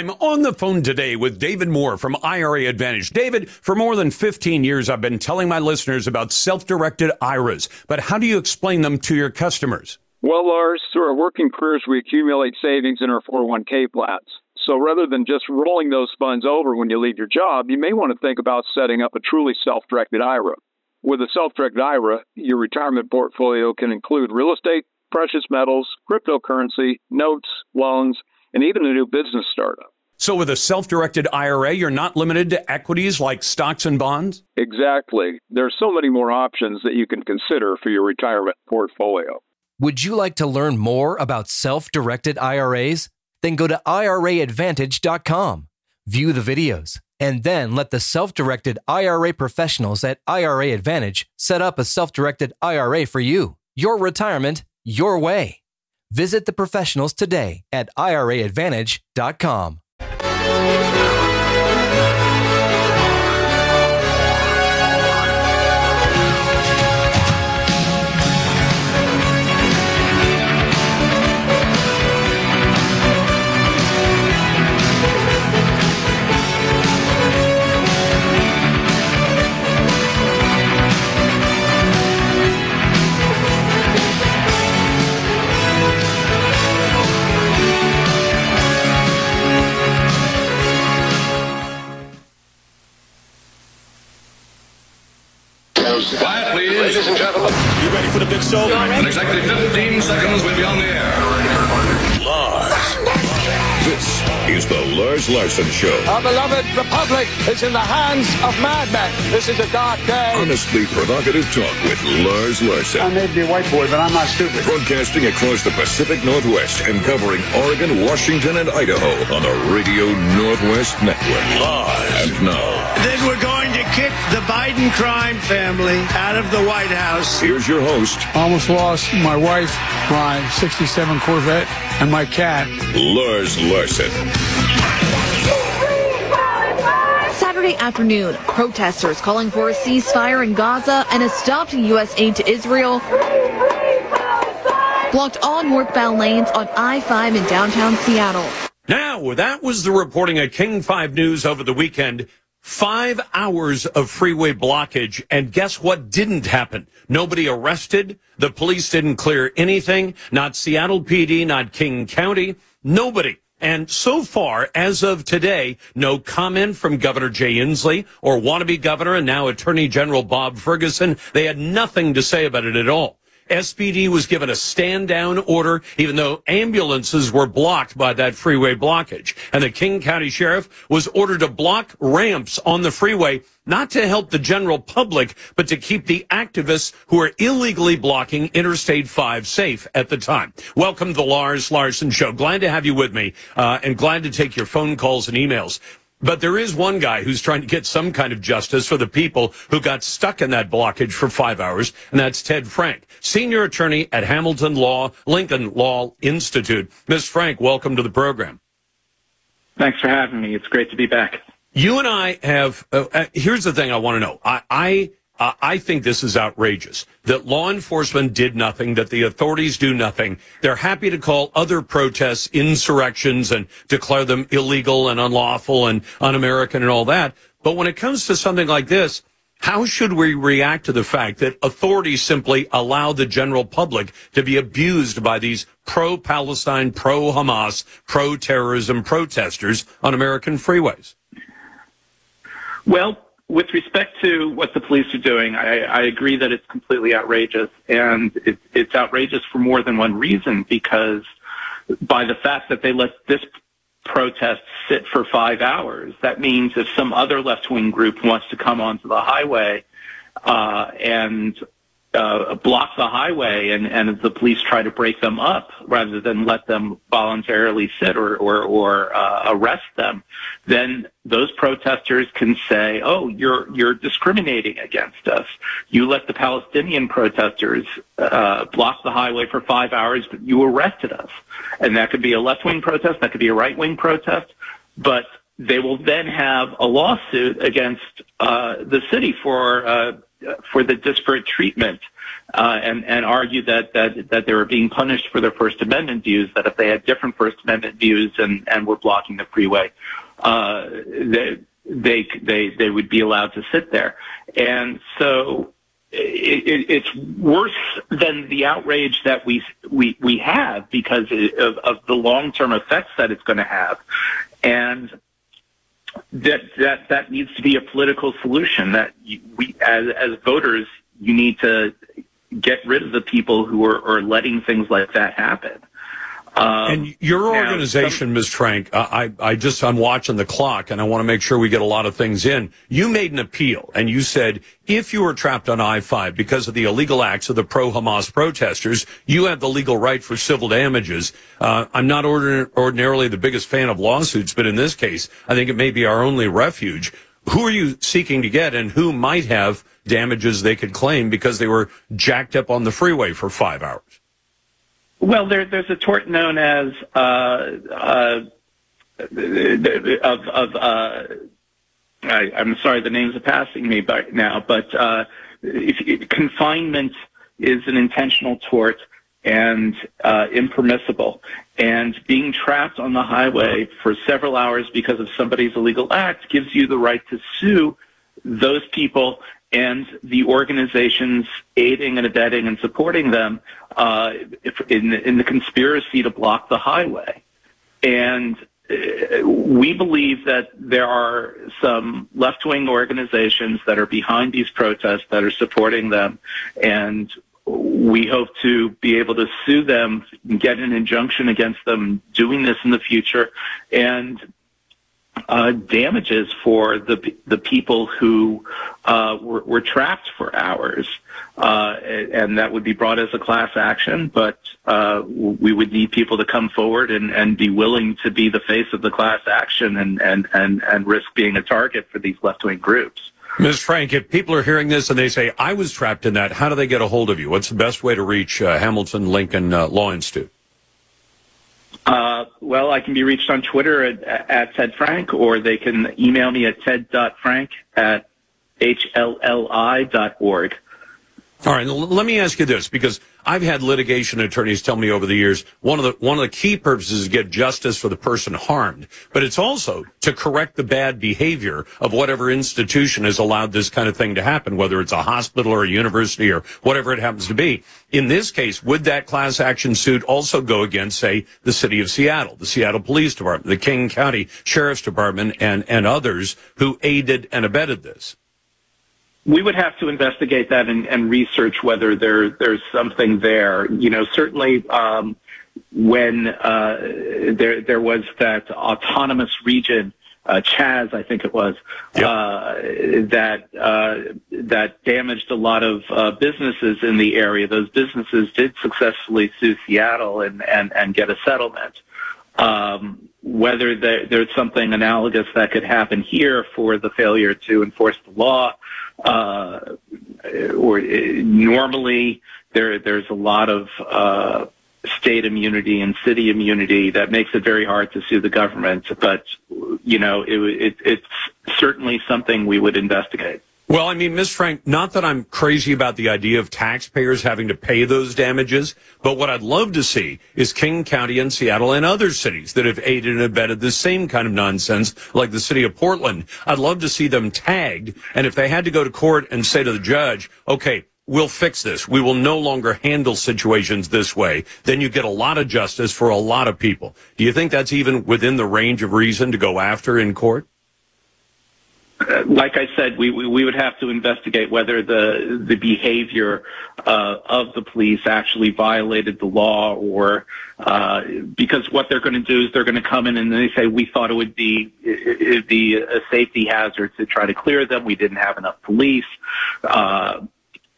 I'm on the phone today with David Moore from IRA Advantage. David, for more than 15 years, I've been telling my listeners about self-directed IRAs, but how do you explain them to your customers? Well, Lars, through our working careers, we accumulate savings in our 401k plans. So rather than just rolling those funds over when you leave your job, you may want to think about setting up a truly self-directed IRA. With a self-directed IRA, your retirement portfolio can include real estate, precious metals, cryptocurrency, notes, loans, and even a new business startup. So, with a self directed IRA, you're not limited to equities like stocks and bonds? Exactly. There are so many more options that you can consider for your retirement portfolio. Would you like to learn more about self directed IRAs? Then go to IRAadvantage.com, view the videos, and then let the self directed IRA professionals at IRA Advantage set up a self directed IRA for you. Your retirement, your way. Visit the professionals today at IRAadvantage.com. Thank you. Quiet, please. Ladies and gentlemen. You ready for the big show? In exactly 15 seconds, we'll be on the air. Is the Lars Larson Show. Our beloved republic is in the hands of madmen. This is a dark day. Honestly provocative talk with Lars Larson. I may be a white boy, but I'm not stupid. Broadcasting across the Pacific Northwest and covering Oregon, Washington, and Idaho on the Radio Northwest Network. Live. And now. Then we're going to kick the Biden crime family out of the White House. Here's your host. Almost lost my wife, my 67 Corvette, and my cat. Lars Larson. Saturday afternoon, protesters calling for a ceasefire in Gaza and a stop to U.S. aid to Israel blocked all northbound lanes on I-5 in downtown Seattle. Now, that was the reporting at King 5 News over the weekend. Five hours of freeway blockage, and guess what didn't happen? Nobody arrested. The police didn't clear anything. Not Seattle PD, not King County. Nobody. And so far, as of today, no comment from Governor Jay Inslee or wannabe governor and now Attorney General Bob Ferguson. They had nothing to say about it at all. SPD was given a stand down order, even though ambulances were blocked by that freeway blockage. And the King County Sheriff was ordered to block ramps on the freeway, not to help the general public, but to keep the activists who are illegally blocking Interstate 5 safe at the time. Welcome to the Lars Larson Show. Glad to have you with me, uh, and glad to take your phone calls and emails. But there is one guy who's trying to get some kind of justice for the people who got stuck in that blockage for five hours, and that's Ted Frank, senior attorney at Hamilton Law, Lincoln Law Institute. Ms. Frank, welcome to the program. Thanks for having me. It's great to be back. You and I have. Uh, uh, here's the thing I want to know. I. I uh, I think this is outrageous that law enforcement did nothing, that the authorities do nothing. They're happy to call other protests insurrections and declare them illegal and unlawful and un-American and all that. But when it comes to something like this, how should we react to the fact that authorities simply allow the general public to be abused by these pro-Palestine, pro-Hamas, pro-terrorism protesters on American freeways? Well, with respect to what the police are doing, I, I agree that it's completely outrageous, and it, it's outrageous for more than one reason. Because by the fact that they let this protest sit for five hours, that means if some other left-wing group wants to come onto the highway uh, and uh, block the highway and, and the police try to break them up rather than let them voluntarily sit or, or, or uh, arrest them, then those protesters can say, oh, you're, you're discriminating against us. You let the Palestinian protesters uh, block the highway for five hours, but you arrested us. And that could be a left-wing protest, that could be a right-wing protest, but they will then have a lawsuit against uh, the city for uh, for the disparate treatment uh, and and argued that that that they were being punished for their First Amendment views. That if they had different First Amendment views and and were blocking the freeway, uh, they they they they would be allowed to sit there. And so it, it, it's worse than the outrage that we we we have because of, of the long term effects that it's going to have, and that that that needs to be a political solution. That we as as voters, you need to get rid of the people who are, are letting things like that happen. Um, and your organization, Ms. Frank, uh, I, I just, I'm watching the clock and I want to make sure we get a lot of things in. You made an appeal and you said if you were trapped on I-5 because of the illegal acts of the pro-Hamas protesters, you have the legal right for civil damages. Uh, I'm not ordin- ordinarily the biggest fan of lawsuits, but in this case, I think it may be our only refuge. Who are you seeking to get and who might have damages they could claim because they were jacked up on the freeway for five hours? Well, there, there's a tort known as uh, uh, of, of uh, I, am sorry, the names are passing me by now, but uh, if, confinement is an intentional tort and uh, impermissible. And being trapped on the highway for several hours because of somebody's illegal act gives you the right to sue those people and the organizations aiding and abetting and supporting them uh, in, in the conspiracy to block the highway. And uh, we believe that there are some left-wing organizations that are behind these protests that are supporting them, and we hope to be able to sue them, get an injunction against them doing this in the future, and uh, damages for the the people who uh, were, were, trapped for hours, uh, and that would be brought as a class action. But uh, we would need people to come forward and, and be willing to be the face of the class action and and and, and risk being a target for these left wing groups. Ms. Frank, if people are hearing this and they say, I was trapped in that, how do they get a hold of you? What's the best way to reach uh, Hamilton Lincoln uh, Law Institute? Uh, well, I can be reached on Twitter at, at Ted Frank, or they can email me at ted.frank at hlli.org. All right, let me ask you this because I've had litigation attorneys tell me over the years one of the one of the key purposes is to get justice for the person harmed, but it's also to correct the bad behavior of whatever institution has allowed this kind of thing to happen, whether it's a hospital or a university or whatever it happens to be. In this case, would that class action suit also go against, say, the city of Seattle, the Seattle Police Department, the King County Sheriff's Department, and and others who aided and abetted this? We would have to investigate that and, and research whether there there's something there. You know, certainly um, when uh, there there was that autonomous region, uh, CHAZ, I think it was, yep. uh, that uh, that damaged a lot of uh, businesses in the area. Those businesses did successfully sue Seattle and and and get a settlement. Um, whether there, there's something analogous that could happen here for the failure to enforce the law uh, or uh, normally there there's a lot of uh, state immunity and city immunity that makes it very hard to sue the government. But you know, it, it, it's certainly something we would investigate. Well, I mean, Ms. Frank, not that I'm crazy about the idea of taxpayers having to pay those damages, but what I'd love to see is King County and Seattle and other cities that have aided and abetted the same kind of nonsense, like the city of Portland. I'd love to see them tagged. And if they had to go to court and say to the judge, okay, we'll fix this. We will no longer handle situations this way. Then you get a lot of justice for a lot of people. Do you think that's even within the range of reason to go after in court? Like I said, we, we, we would have to investigate whether the the behavior uh, of the police actually violated the law, or uh, because what they're going to do is they're going to come in and they say we thought it would be it'd be a safety hazard to try to clear them. We didn't have enough police. Uh,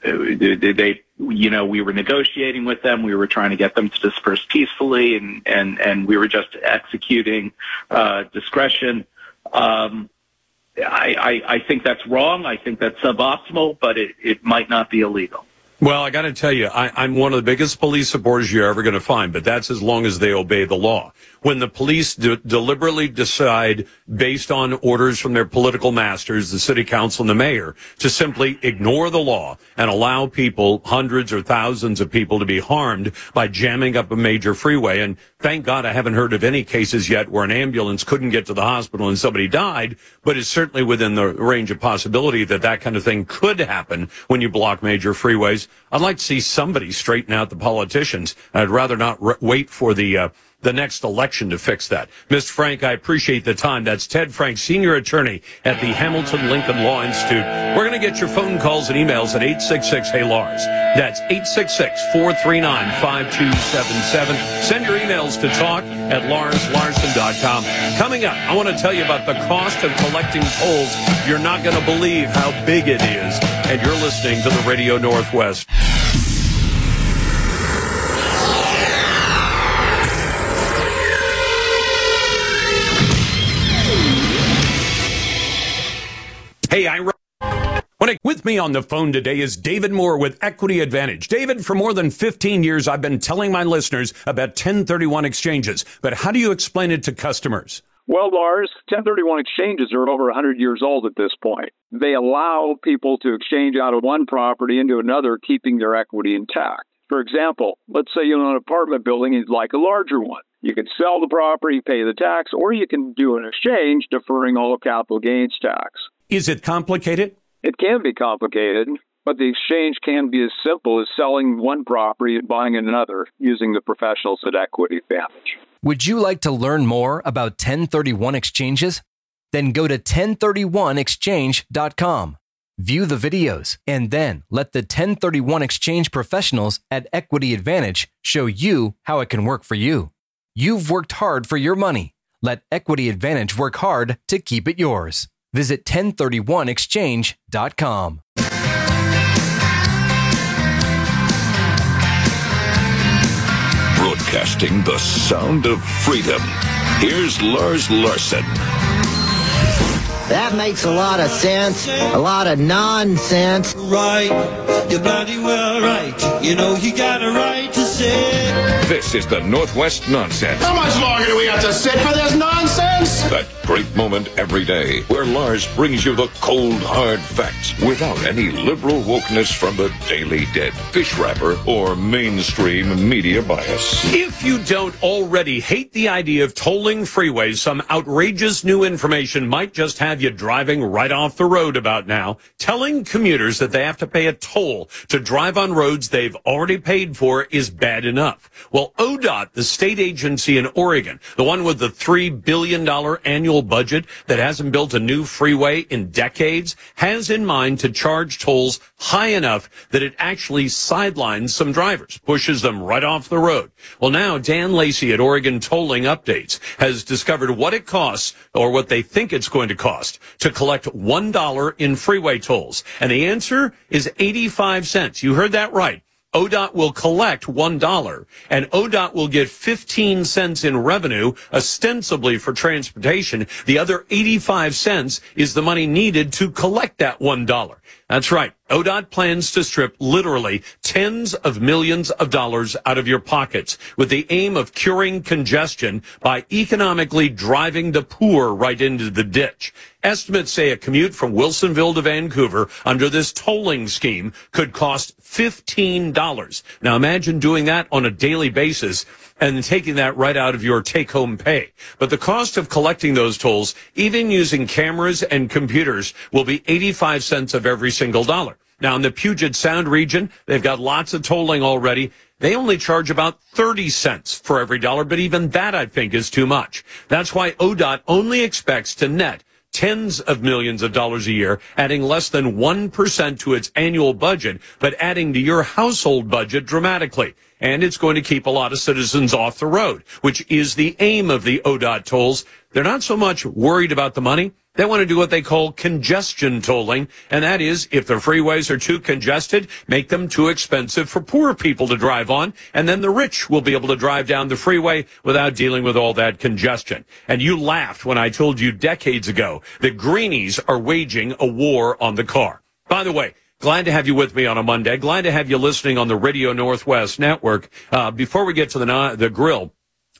they, you know, we were negotiating with them. We were trying to get them to disperse peacefully, and and and we were just executing uh, discretion. Um, I, I, I think that's wrong. I think that's suboptimal, but it, it might not be illegal. Well, I got to tell you, I, am one of the biggest police supporters you're ever going to find, but that's as long as they obey the law. When the police de- deliberately decide, based on orders from their political masters, the city council and the mayor, to simply ignore the law and allow people, hundreds or thousands of people, to be harmed by jamming up a major freeway. And thank God I haven't heard of any cases yet where an ambulance couldn't get to the hospital and somebody died, but it's certainly within the range of possibility that that kind of thing could happen when you block major freeways. I'd like to see somebody straighten out the politicians. I'd rather not re- wait for the uh, the next election to fix that. Mr. Frank, I appreciate the time. That's Ted Frank, senior attorney at the Hamilton Lincoln Law Institute. We're going to get your phone calls and emails at 866 Hey Lars. That's 866 439 5277. Send your emails to talk at larslarson.com. Coming up, I want to tell you about the cost of collecting tolls. You're not going to believe how big it is. And you're listening to the Radio Northwest. Hey, I. With me on the phone today is David Moore with Equity Advantage. David, for more than 15 years, I've been telling my listeners about 1031 exchanges, but how do you explain it to customers? Well, Lars, 1031 exchanges are over 100 years old at this point. They allow people to exchange out of one property into another, keeping their equity intact. For example, let's say you own an apartment building and you'd like a larger one. You can sell the property, pay the tax, or you can do an exchange deferring all capital gains tax. Is it complicated? It can be complicated, but the exchange can be as simple as selling one property and buying another using the professionals at Equity Advantage. Would you like to learn more about 1031 exchanges? Then go to 1031exchange.com. View the videos and then let the 1031 exchange professionals at Equity Advantage show you how it can work for you. You've worked hard for your money. Let Equity Advantage work hard to keep it yours. Visit 1031exchange.com. Broadcasting the sound of freedom. Here's Lars Larson. That makes a lot of sense. A lot of nonsense. Right. You're bloody well right. You know you got a right to say. This is the Northwest Nonsense. How much longer do we have to sit for this nonsense? That great moment every day where Lars brings you the cold, hard facts without any liberal wokeness from the Daily Dead, fish wrapper, or mainstream media bias. If you don't already hate the idea of tolling freeways, some outrageous new information might just have you driving right off the road about now, telling commuters that they have to pay a toll to drive on roads they've already paid for is bad enough. Well, ODOT, the state agency in Oregon, the one with the $3 billion annual budget that hasn't built a new freeway in decades, has in mind to charge tolls high enough that it actually sidelines some drivers, pushes them right off the road. Well, now Dan Lacey at Oregon Tolling Updates has discovered what it costs or what they think it's going to cost to collect $1 in freeway tolls. And the answer is 85 cents. You heard that right. ODOT will collect $1 and ODOT will get 15 cents in revenue, ostensibly for transportation. The other 85 cents is the money needed to collect that $1. That's right. ODOT plans to strip literally tens of millions of dollars out of your pockets with the aim of curing congestion by economically driving the poor right into the ditch. Estimates say a commute from Wilsonville to Vancouver under this tolling scheme could cost $15. Now imagine doing that on a daily basis and taking that right out of your take home pay. But the cost of collecting those tolls, even using cameras and computers, will be 85 cents of every single dollar. Now in the Puget Sound region, they've got lots of tolling already. They only charge about 30 cents for every dollar, but even that I think is too much. That's why ODOT only expects to net tens of millions of dollars a year, adding less than 1% to its annual budget, but adding to your household budget dramatically. And it's going to keep a lot of citizens off the road, which is the aim of the ODOT tolls. They're not so much worried about the money. They want to do what they call congestion tolling, and that is if the freeways are too congested, make them too expensive for poor people to drive on, and then the rich will be able to drive down the freeway without dealing with all that congestion. And you laughed when I told you decades ago that greenies are waging a war on the car. By the way, Glad to have you with me on a Monday. Glad to have you listening on the Radio Northwest Network. Uh, before we get to the the grill,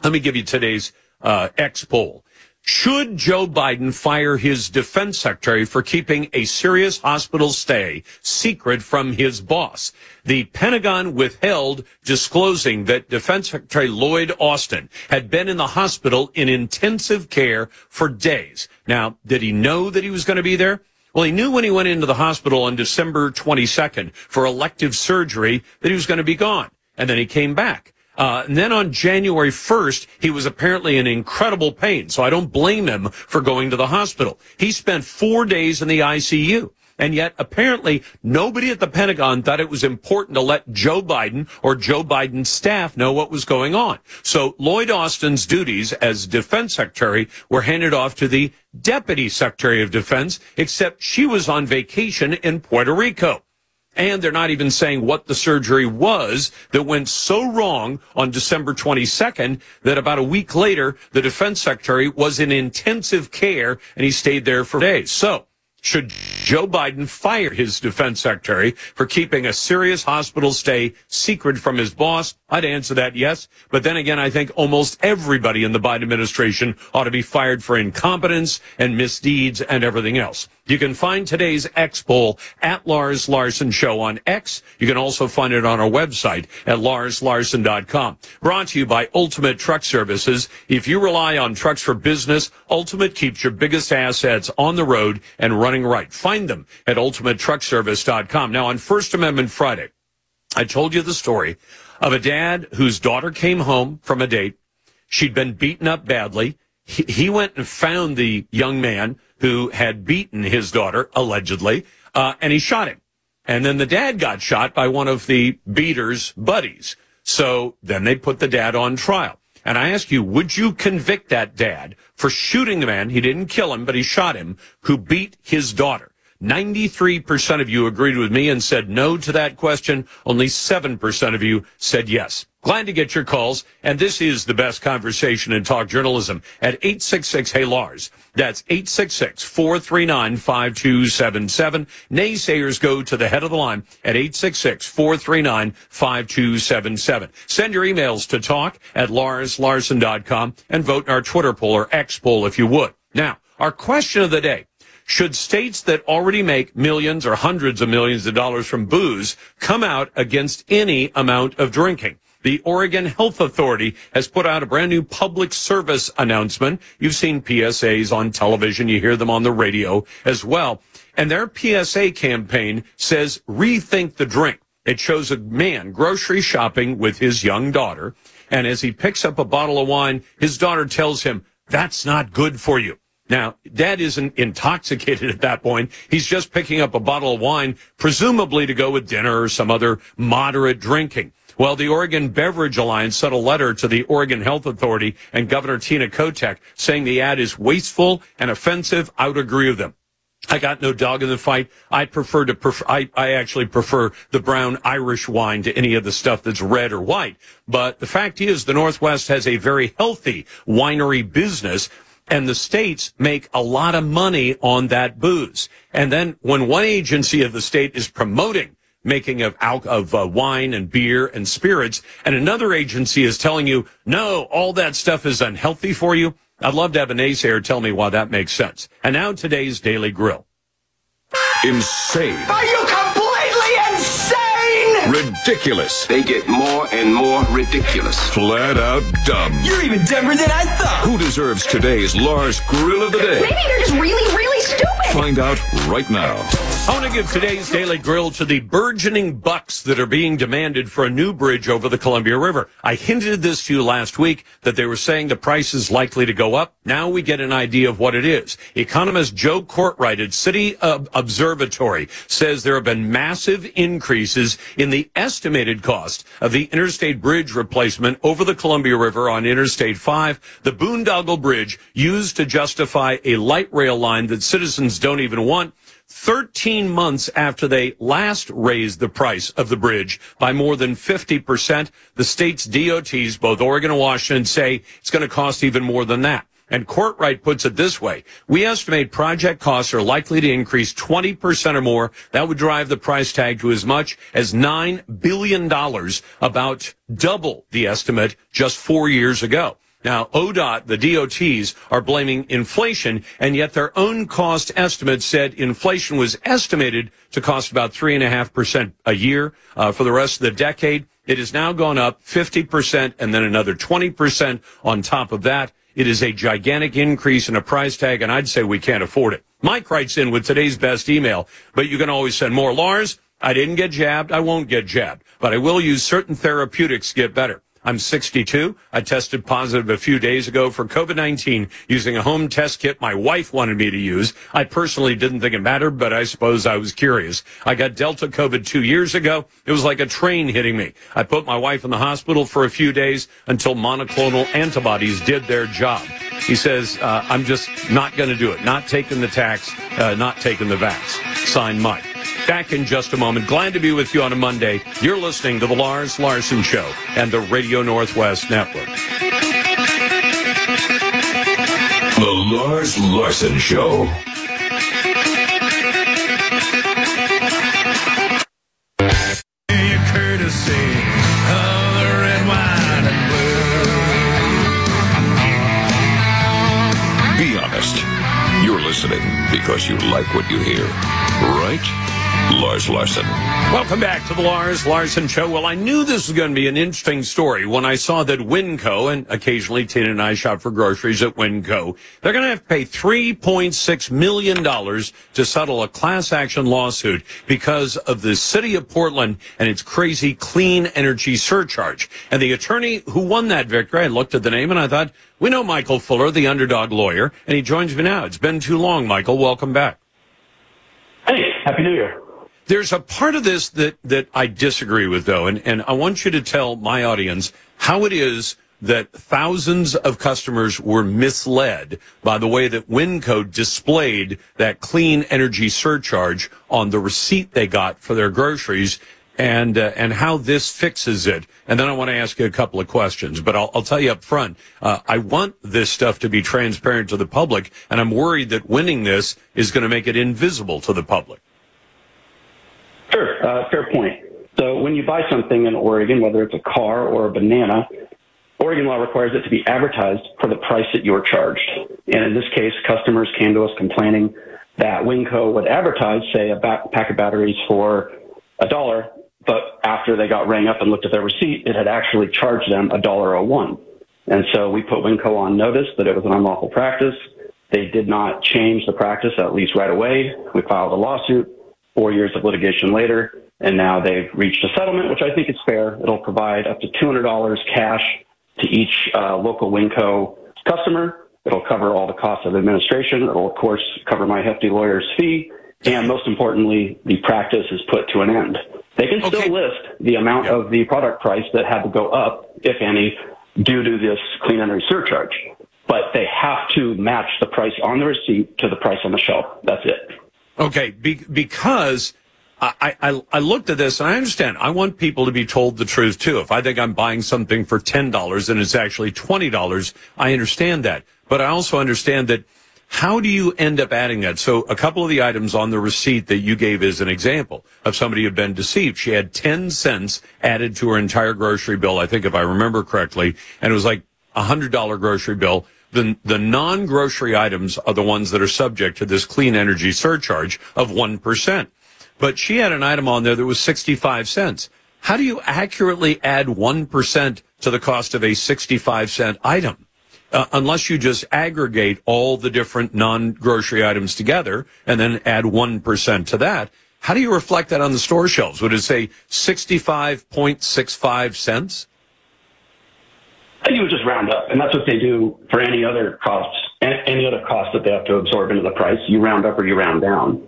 let me give you today's uh, X poll. Should Joe Biden fire his defense secretary for keeping a serious hospital stay secret from his boss? The Pentagon withheld disclosing that Defense Secretary Lloyd Austin had been in the hospital in intensive care for days. Now, did he know that he was going to be there? Well, he knew when he went into the hospital on December 22nd for elective surgery that he was going to be gone. And then he came back. Uh, and then on January 1st, he was apparently in incredible pain. So I don't blame him for going to the hospital. He spent four days in the ICU. And yet, apparently, nobody at the Pentagon thought it was important to let Joe Biden or Joe Biden's staff know what was going on. So Lloyd Austin's duties as defense secretary were handed off to the deputy secretary of defense, except she was on vacation in Puerto Rico. And they're not even saying what the surgery was that went so wrong on December 22nd that about a week later, the defense secretary was in intensive care and he stayed there for days. So should Joe Biden fire his defense secretary for keeping a serious hospital stay secret from his boss? I'd answer that yes. But then again, I think almost everybody in the Biden administration ought to be fired for incompetence and misdeeds and everything else. You can find today's X poll at Lars Larson Show on X. You can also find it on our website at larslarson.com. Brought to you by Ultimate Truck Services. If you rely on trucks for business, Ultimate keeps your biggest assets on the road and running right. Find them at ultimatetruckservice.com. Now on First Amendment Friday, I told you the story of a dad whose daughter came home from a date. She'd been beaten up badly. He, he went and found the young man who had beaten his daughter, allegedly, uh, and he shot him. And then the dad got shot by one of the beater's buddies. So then they put the dad on trial. And I ask you, would you convict that dad for shooting the man? He didn't kill him, but he shot him, who beat his daughter. 93% of you agreed with me and said no to that question. Only 7% of you said yes. Glad to get your calls. And this is the best conversation in talk journalism at 866 Hey Lars. That's 866 439 5277. Naysayers go to the head of the line at 866 439 5277. Send your emails to talk at larslarson.com and vote in our Twitter poll or X poll if you would. Now, our question of the day. Should states that already make millions or hundreds of millions of dollars from booze come out against any amount of drinking? the Oregon Health Authority has put out a brand new public service announcement. You've seen PSAs on television. You hear them on the radio as well. And their PSA campaign says rethink the drink. It shows a man grocery shopping with his young daughter. And as he picks up a bottle of wine, his daughter tells him, that's not good for you. Now, dad isn't intoxicated at that point. He's just picking up a bottle of wine, presumably to go with dinner or some other moderate drinking. Well, the Oregon Beverage Alliance sent a letter to the Oregon Health Authority and Governor Tina Kotek saying the ad is wasteful and offensive. I would agree with them. I got no dog in the fight. I prefer to prefer, I, I actually prefer the brown Irish wine to any of the stuff that's red or white. But the fact is the Northwest has a very healthy winery business and the states make a lot of money on that booze. And then when one agency of the state is promoting making of al- of uh, wine and beer and spirits, and another agency is telling you, no, all that stuff is unhealthy for you. I'd love to have a naysayer tell me why that makes sense. And now today's Daily Grill. Insane. Are you insane? Ridiculous. They get more and more ridiculous. Flat out dumb. You're even dumber than I thought. Who deserves today's Lars Grill of the Day? Maybe they're just really, really stupid. Find out right now. I want to give today's Daily Grill to the burgeoning bucks that are being demanded for a new bridge over the Columbia River. I hinted this to you last week that they were saying the price is likely to go up. Now we get an idea of what it is. Economist Joe Cortright at City Observatory says there have been massive increases in the estimated cost of the interstate bridge replacement over the Columbia River on Interstate 5, the Boondoggle Bridge used to justify a light rail line that citizens don't even want 13 months after they last raised the price of the bridge by more than 50%, the state's DOTs, both Oregon and Washington, say it's going to cost even more than that. And Cortright puts it this way. We estimate project costs are likely to increase 20% or more. That would drive the price tag to as much as $9 billion, about double the estimate just four years ago. Now, ODOT, the DOTs, are blaming inflation, and yet their own cost estimate said inflation was estimated to cost about 3.5% a year uh, for the rest of the decade. It has now gone up 50% and then another 20% on top of that. It is a gigantic increase in a price tag, and I'd say we can't afford it. Mike writes in with today's best email, but you can always send more. Lars, I didn't get jabbed. I won't get jabbed, but I will use certain therapeutics to get better. I'm 62. I tested positive a few days ago for COVID-19 using a home test kit my wife wanted me to use. I personally didn't think it mattered, but I suppose I was curious. I got Delta COVID two years ago. It was like a train hitting me. I put my wife in the hospital for a few days until monoclonal antibodies did their job. He says, uh, I'm just not going to do it. Not taking the tax, uh, not taking the vax. Signed Mike. Back in just a moment. Glad to be with you on a Monday. You're listening to the Lars Larson Show and the Radio Northwest Network. The Lars Larson Show. Be honest. You're listening because you like what you hear, right? Lars Larson. Welcome back to the Lars Larson Show. Well, I knew this was going to be an interesting story when I saw that Winco, and occasionally Tina and I shop for groceries at Winco, they're going to have to pay $3.6 million to settle a class action lawsuit because of the city of Portland and its crazy clean energy surcharge. And the attorney who won that victory, I looked at the name and I thought, we know Michael Fuller, the underdog lawyer, and he joins me now. It's been too long, Michael. Welcome back. Hey, Happy New Year. There's a part of this that, that I disagree with, though, and, and I want you to tell my audience how it is that thousands of customers were misled by the way that Winco displayed that clean energy surcharge on the receipt they got for their groceries and uh, and how this fixes it. And then I want to ask you a couple of questions, but I'll, I'll tell you up front. Uh, I want this stuff to be transparent to the public, and I'm worried that winning this is going to make it invisible to the public. Sure, uh, fair point. So when you buy something in Oregon, whether it's a car or a banana, Oregon law requires it to be advertised for the price that you're charged. And in this case, customers came to us complaining that Winco would advertise, say, a pack of batteries for a dollar, but after they got rang up and looked at their receipt, it had actually charged them a dollar oh one. And so we put Winco on notice that it was an unlawful practice. They did not change the practice, at least right away. We filed a lawsuit four years of litigation later, and now they've reached a settlement, which I think is fair. It'll provide up to $200 cash to each uh, local Winco customer. It'll cover all the costs of administration. It'll, of course, cover my hefty lawyer's fee. And most importantly, the practice is put to an end. They can still okay. list the amount yep. of the product price that had to go up, if any, due to this clean energy surcharge. But they have to match the price on the receipt to the price on the shelf. That's it. Okay, be, because I, I, I looked at this and I understand. I want people to be told the truth too. If I think I'm buying something for $10 and it's actually $20, I understand that. But I also understand that how do you end up adding that? So a couple of the items on the receipt that you gave as an example of somebody who had been deceived. She had 10 cents added to her entire grocery bill, I think if I remember correctly, and it was like a hundred dollar grocery bill. The, the non-grocery items are the ones that are subject to this clean energy surcharge of 1%. But she had an item on there that was 65 cents. How do you accurately add 1% to the cost of a 65 cent item? Uh, unless you just aggregate all the different non-grocery items together and then add 1% to that. How do you reflect that on the store shelves? Would it say 65.65 cents? Would just round up, and that's what they do for any other costs, any other cost that they have to absorb into the price. You round up or you round down.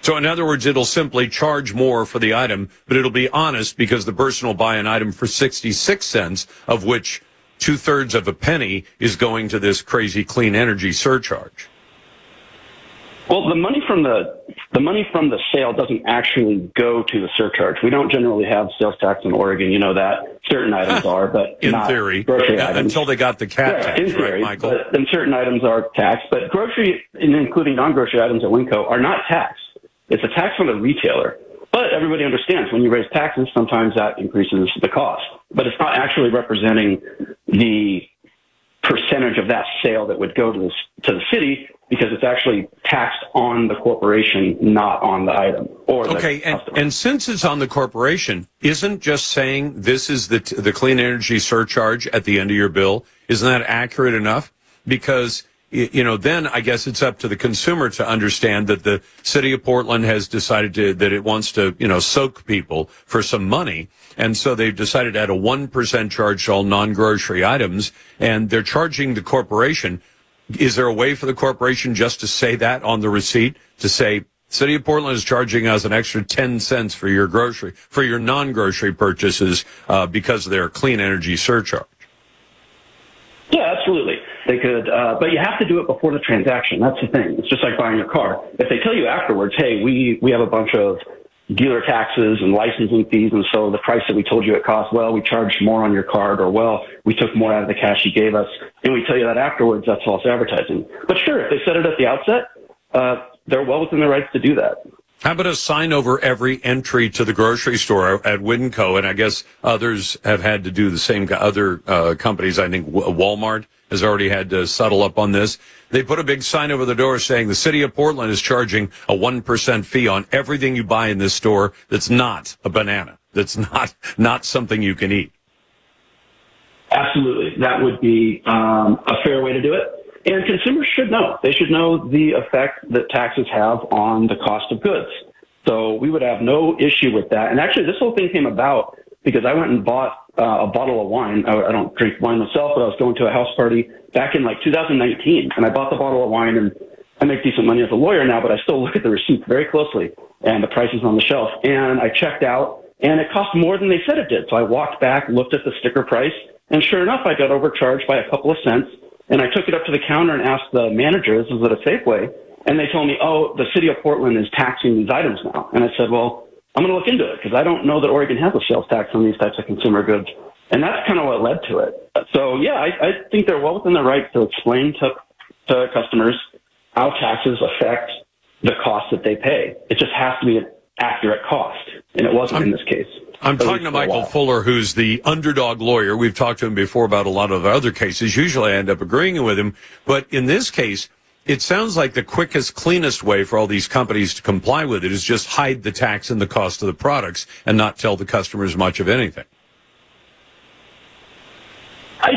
So in other words, it'll simply charge more for the item, but it'll be honest because the person will buy an item for 66 cents, of which two thirds of a penny is going to this crazy clean energy surcharge. Well, the money from the the money from the sale doesn't actually go to the surcharge. We don't generally have sales tax in Oregon. You know that certain items are, but in not theory, grocery uh, items. until they got the CAT Yeah, tax, in right, theory, Michael? But then certain items are taxed, but grocery, and including non-grocery items at Winco, are not taxed. It's a tax from the retailer. But everybody understands when you raise taxes, sometimes that increases the cost. But it's not actually representing the percentage of that sale that would go to the, to the city because it's actually taxed on the corporation, not on the item. Or the Okay, and, and since it's on the corporation, isn't just saying this is the t- the clean energy surcharge at the end of your bill? Isn't that accurate enough? Because you know, then I guess it's up to the consumer to understand that the city of Portland has decided to, that it wants to, you know, soak people for some money. And so they've decided to add a 1% charge to all non-grocery items and they're charging the corporation. Is there a way for the corporation just to say that on the receipt to say, City of Portland is charging us an extra 10 cents for your grocery, for your non-grocery purchases, uh, because of their clean energy surcharge? Yeah, absolutely. They could, uh, but you have to do it before the transaction. That's the thing. It's just like buying a car. If they tell you afterwards, hey, we, we have a bunch of dealer taxes and licensing fees, and so the price that we told you it cost, well, we charged more on your card, or well, we took more out of the cash you gave us, and we tell you that afterwards, that's false advertising. But sure, if they said it at the outset, uh, they're well within their rights to do that. How about a sign over every entry to the grocery store at Winco? And I guess others have had to do the same. Other uh, companies, I think Walmart has already had to settle up on this. They put a big sign over the door saying the city of Portland is charging a 1% fee on everything you buy in this store that's not a banana, that's not, not something you can eat. Absolutely. That would be um, a fair way to do it. And consumers should know. They should know the effect that taxes have on the cost of goods. So we would have no issue with that. And actually, this whole thing came about because I went and bought uh, a bottle of wine. I, I don't drink wine myself, but I was going to a house party back in like 2019, and I bought the bottle of wine. And I make decent money as a lawyer now, but I still look at the receipt very closely and the prices on the shelf. And I checked out, and it cost more than they said it did. So I walked back, looked at the sticker price, and sure enough, I got overcharged by a couple of cents. And I took it up to the counter and asked the manager, this is at a Safeway, and they told me, oh, the city of Portland is taxing these items now. And I said, well, I'm going to look into it because I don't know that Oregon has a sales tax on these types of consumer goods. And that's kind of what led to it. So yeah, I, I think they're well within their right to explain to, to customers how taxes affect the cost that they pay. It just has to be an accurate cost. And it wasn't I'm, in this case. I'm talking to Michael Fuller, who's the underdog lawyer. We've talked to him before about a lot of other cases. Usually I end up agreeing with him. But in this case, it sounds like the quickest, cleanest way for all these companies to comply with it is just hide the tax and the cost of the products and not tell the customers much of anything. I,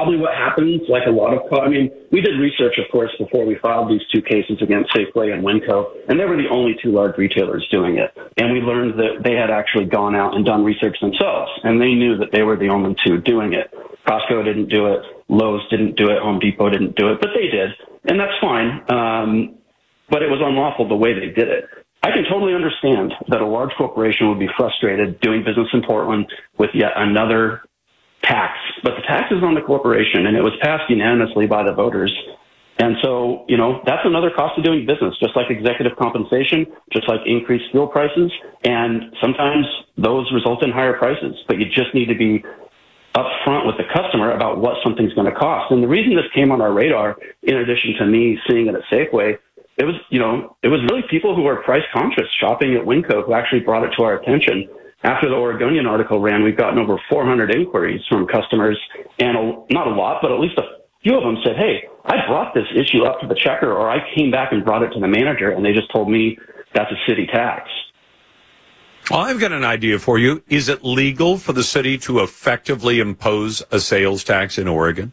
probably what happens. Like a lot of, co- I mean, we did research, of course, before we filed these two cases against Safeway and Winco, and they were the only two large retailers doing it. And we learned that they had actually gone out and done research themselves, and they knew that they were the only two doing it. Costco didn't do it, Lowe's didn't do it, Home Depot didn't do it, but they did, and that's fine. Um, but it was unlawful the way they did it. I can totally understand that a large corporation would be frustrated doing business in Portland with yet another tax, but the tax is on the corporation and it was passed unanimously by the voters. And so, you know, that's another cost of doing business, just like executive compensation, just like increased fuel prices. And sometimes those result in higher prices, but you just need to be upfront with the customer about what something's going to cost. And the reason this came on our radar, in addition to me seeing it at Safeway, it was, you know, it was really people who were price conscious shopping at Winco who actually brought it to our attention after the Oregonian article ran, we've gotten over 400 inquiries from customers, and a, not a lot, but at least a few of them said, "Hey, I brought this issue up to the checker, or I came back and brought it to the manager, and they just told me that's a city tax." Well, I've got an idea for you. Is it legal for the city to effectively impose a sales tax in Oregon?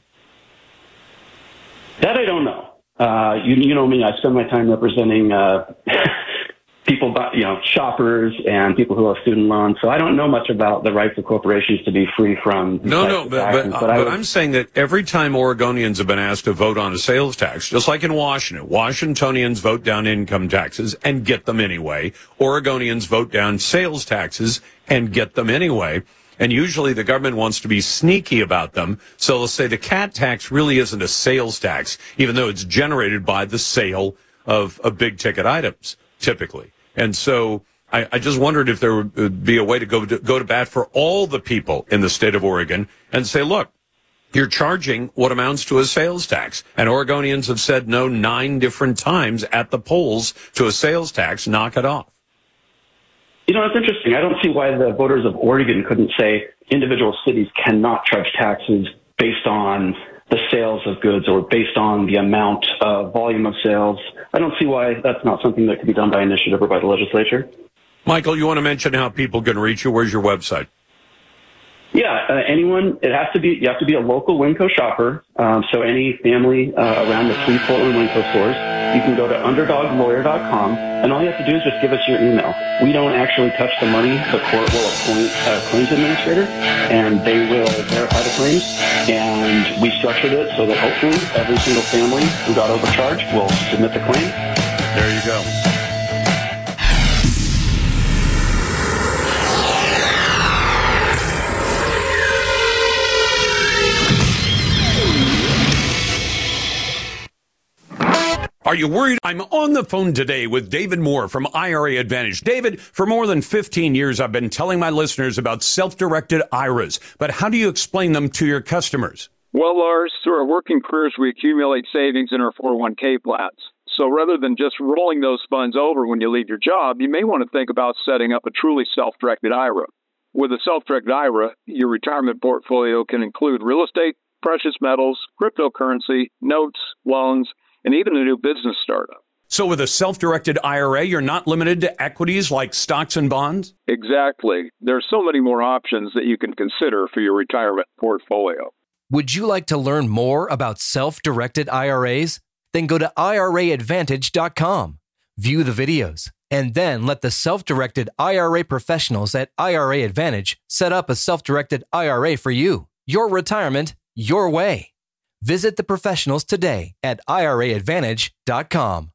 That I don't know. Uh, you, you know me. I spend my time representing uh, people, you know, shoppers and people who have student loans. So I don't know much about the rights of corporations to be free from. No, no, but, taxes, but, but, would, I'm saying that every time Oregonians have been asked to vote on a sales tax, just like in Washington, Washingtonians vote down income taxes and get them anyway. Oregonians vote down sales taxes and get them anyway. And usually the government wants to be sneaky about them. So they'll say the CAT tax really isn't a sales tax, even though it's generated by the sale of, of big ticket items typically. And so I, I just wondered if there would uh, be a way to go to go to bat for all the people in the state of Oregon and say, look, you're charging what amounts to a sales tax. And Oregonians have said no nine different times at the polls to a sales tax. Knock it off. You know, it's interesting. I don't see why the voters of Oregon couldn't say individual cities cannot charge taxes based on the sales of goods or based on the amount of volume of sales. I don't see why that's not something that could be done by initiative or by the legislature. Michael, you want to mention how people can reach you? Where's your website? Yeah, uh, anyone. It has to be. You have to be a local Winco shopper. Um, so any family uh, around the three Portland Winco stores, you can go to underdoglawyer.com, and all you have to do is just give us your email. We don't actually touch the money. The court will appoint a claims administrator, and they will verify the claims. And we structured it so that hopefully every single family who got overcharged will submit the claim. There you go. Are you worried? I'm on the phone today with David Moore from IRA Advantage. David, for more than 15 years, I've been telling my listeners about self-directed IRAs, but how do you explain them to your customers? Well, Lars, through our working careers, we accumulate savings in our 401k plans. So rather than just rolling those funds over when you leave your job, you may want to think about setting up a truly self-directed IRA. With a self-directed IRA, your retirement portfolio can include real estate, precious metals, cryptocurrency, notes, loans, and even a new business startup. So, with a self directed IRA, you're not limited to equities like stocks and bonds? Exactly. There are so many more options that you can consider for your retirement portfolio. Would you like to learn more about self directed IRAs? Then go to IRAadvantage.com, view the videos, and then let the self directed IRA professionals at IRA Advantage set up a self directed IRA for you. Your retirement, your way. Visit the professionals today at IRAadvantage.com.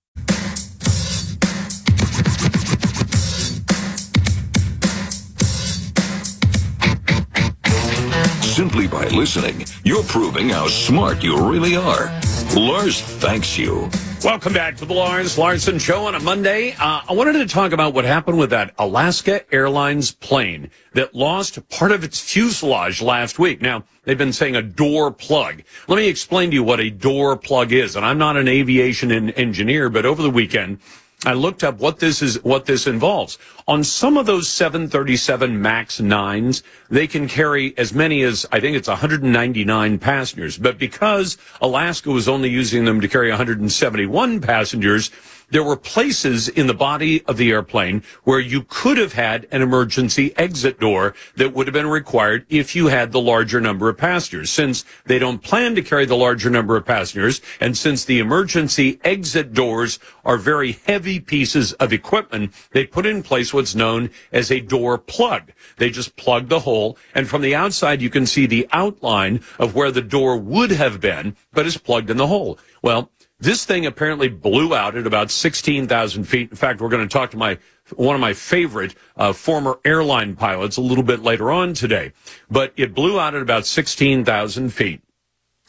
Simply by listening, you're proving how smart you really are. Lars thanks you. Welcome back to the Lars Larson Show on a Monday. Uh, I wanted to talk about what happened with that Alaska Airlines plane that lost part of its fuselage last week. Now, they've been saying a door plug. Let me explain to you what a door plug is. And I'm not an aviation engineer, but over the weekend, I looked up what this is, what this involves. On some of those 737 MAX 9s, they can carry as many as, I think it's 199 passengers. But because Alaska was only using them to carry 171 passengers, there were places in the body of the airplane where you could have had an emergency exit door that would have been required if you had the larger number of passengers. Since they don't plan to carry the larger number of passengers, and since the emergency exit doors are very heavy pieces of equipment, they put in place what's known as a door plug. They just plug the hole, and from the outside you can see the outline of where the door would have been, but is plugged in the hole. Well, this thing apparently blew out at about 16,000 feet. In fact, we're going to talk to my one of my favorite uh, former airline pilots a little bit later on today. But it blew out at about 16,000 feet.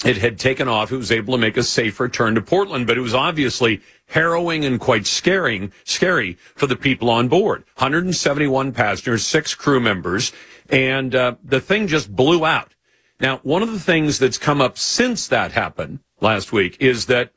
It had taken off. It was able to make a safe return to Portland, but it was obviously harrowing and quite scaring, scary for the people on board. 171 passengers, six crew members, and uh, the thing just blew out. Now, one of the things that's come up since that happened last week is that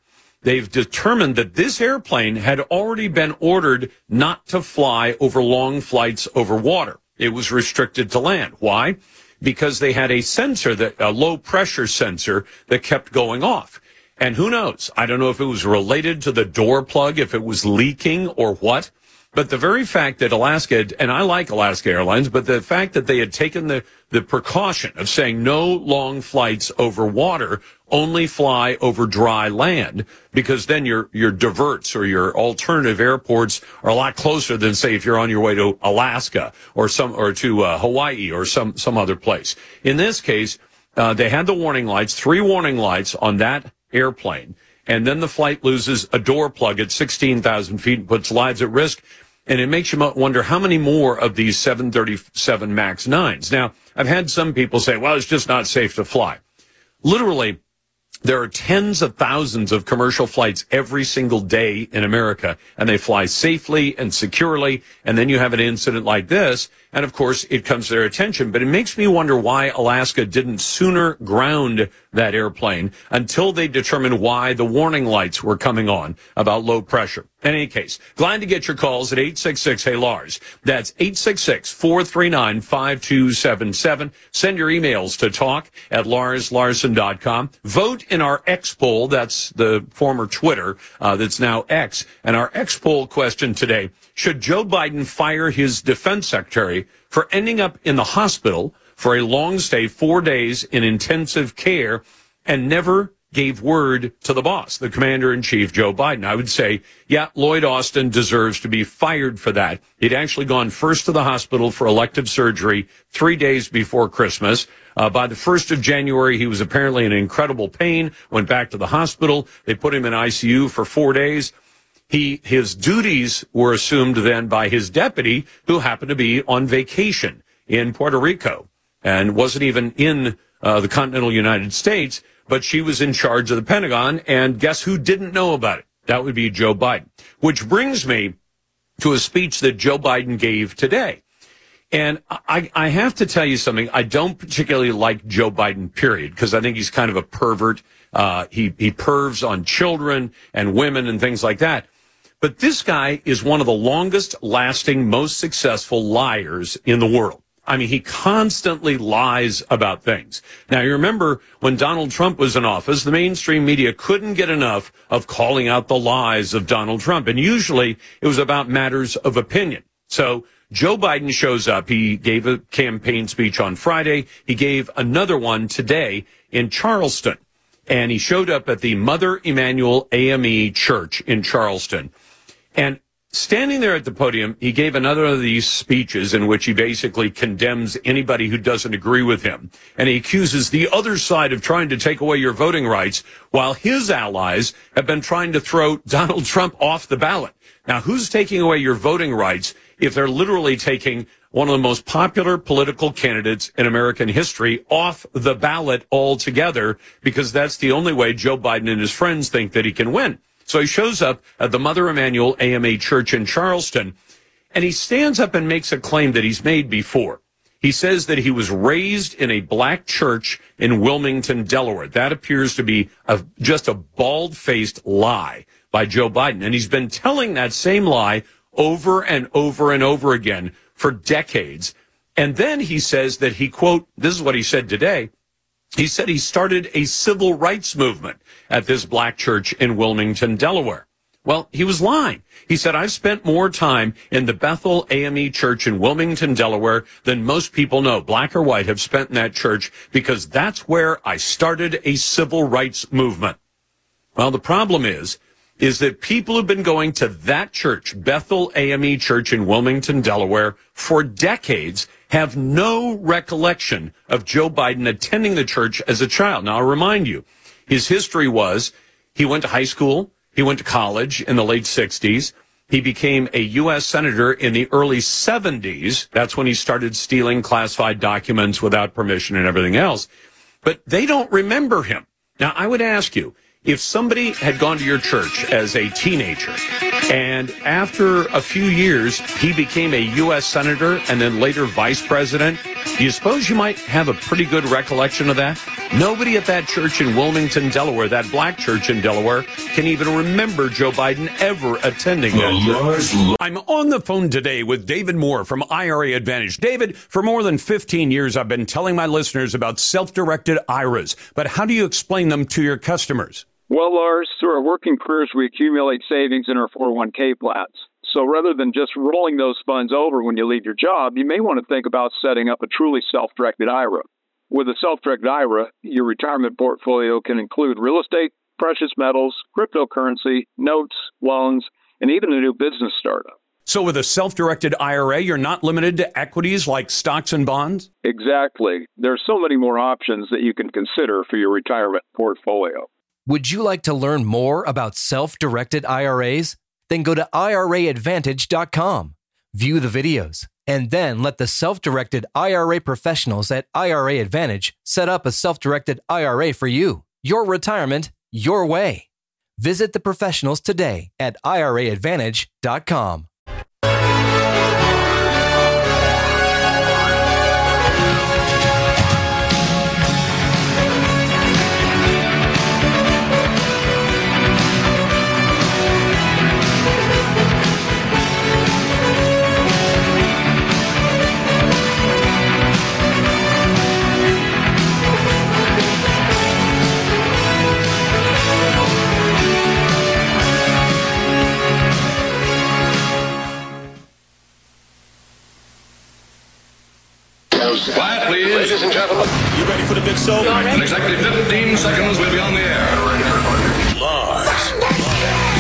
they've determined that this airplane had already been ordered not to fly over long flights over water. It was restricted to land. Why? Because they had a sensor that, a low pressure sensor that kept going off. And who knows? I don't know if it was related to the door plug, if it was leaking or what. But the very fact that Alaska, and I like Alaska Airlines, but the fact that they had taken the, the precaution of saying no long flights over water, only fly over dry land, because then your, your diverts or your alternative airports are a lot closer than say if you're on your way to Alaska or some, or to uh, Hawaii or some, some other place. In this case, uh, they had the warning lights, three warning lights on that airplane. And then the flight loses a door plug at 16,000 feet and puts lives at risk. And it makes you wonder how many more of these 737 MAX 9s. Now, I've had some people say, well, it's just not safe to fly. Literally, There are tens of thousands of commercial flights every single day in America, and they fly safely and securely. And then you have an incident like this, and of course, it comes to their attention. But it makes me wonder why Alaska didn't sooner ground that airplane until they determined why the warning lights were coming on about low pressure. In any case, glad to get your calls at 866 Hey Lars. That's 866 439 5277. Send your emails to talk at larslarson.com. Vote in our X poll. That's the former Twitter uh, that's now X. And our X poll question today should Joe Biden fire his defense secretary for ending up in the hospital for a long stay, four days in intensive care, and never gave word to the boss, the commander in chief, Joe Biden. I would say, yeah, Lloyd Austin deserves to be fired for that. He'd actually gone first to the hospital for elective surgery three days before Christmas. Uh, by the 1st of January, he was apparently in incredible pain, went back to the hospital. They put him in ICU for four days. He, his duties were assumed then by his deputy, who happened to be on vacation in Puerto Rico and wasn't even in uh, the continental United States, but she was in charge of the Pentagon. And guess who didn't know about it? That would be Joe Biden. Which brings me to a speech that Joe Biden gave today. And I, I have to tell you something. I don't particularly like Joe Biden, period, because I think he's kind of a pervert. Uh, he, he pervs on children and women and things like that. But this guy is one of the longest lasting, most successful liars in the world. I mean, he constantly lies about things. Now, you remember when Donald Trump was in office, the mainstream media couldn't get enough of calling out the lies of Donald Trump. And usually it was about matters of opinion. So Joe Biden shows up. He gave a campaign speech on Friday. He gave another one today in Charleston. And he showed up at the Mother Emanuel AME Church in Charleston. And standing there at the podium, he gave another of these speeches in which he basically condemns anybody who doesn't agree with him. And he accuses the other side of trying to take away your voting rights while his allies have been trying to throw Donald Trump off the ballot. Now, who's taking away your voting rights if they're literally taking one of the most popular political candidates in American history off the ballot altogether because that's the only way Joe Biden and his friends think that he can win. So he shows up at the Mother Emanuel AME Church in Charleston, and he stands up and makes a claim that he's made before. He says that he was raised in a black church in Wilmington, Delaware. That appears to be a, just a bald-faced lie by Joe Biden. And he's been telling that same lie over and over and over again for decades. And then he says that he, quote, this is what he said today. He said he started a civil rights movement at this black church in Wilmington, Delaware. Well, he was lying. He said, I've spent more time in the Bethel AME church in Wilmington, Delaware than most people know, black or white, have spent in that church because that's where I started a civil rights movement. Well, the problem is, is that people have been going to that church, Bethel AME church in Wilmington, Delaware, for decades have no recollection of Joe Biden attending the church as a child. Now, I'll remind you, his history was he went to high school, he went to college in the late 60s. He became a U.S. Senator in the early 70s. That's when he started stealing classified documents without permission and everything else. But they don't remember him. Now, I would ask you, if somebody had gone to your church as a teenager and after a few years he became a U.S. Senator and then later vice president, do you suppose you might have a pretty good recollection of that? Nobody at that church in Wilmington, Delaware, that black church in Delaware, can even remember Joe Biden ever attending that I'm on the phone today with David Moore from IRA Advantage. David, for more than 15 years, I've been telling my listeners about self-directed IRAs, but how do you explain them to your customers? Well, Lars, through our working careers, we accumulate savings in our 401k plans. So rather than just rolling those funds over when you leave your job, you may want to think about setting up a truly self directed IRA. With a self directed IRA, your retirement portfolio can include real estate, precious metals, cryptocurrency, notes, loans, and even a new business startup. So, with a self directed IRA, you're not limited to equities like stocks and bonds? Exactly. There are so many more options that you can consider for your retirement portfolio. Would you like to learn more about self directed IRAs? Then go to IRAadvantage.com, view the videos, and then let the self directed IRA professionals at IRA Advantage set up a self directed IRA for you. your retirement your way. Visit the professionals today at IRAadvantage.com. ready for the big show? In exactly 15 seconds, we'll be on the air. Lars.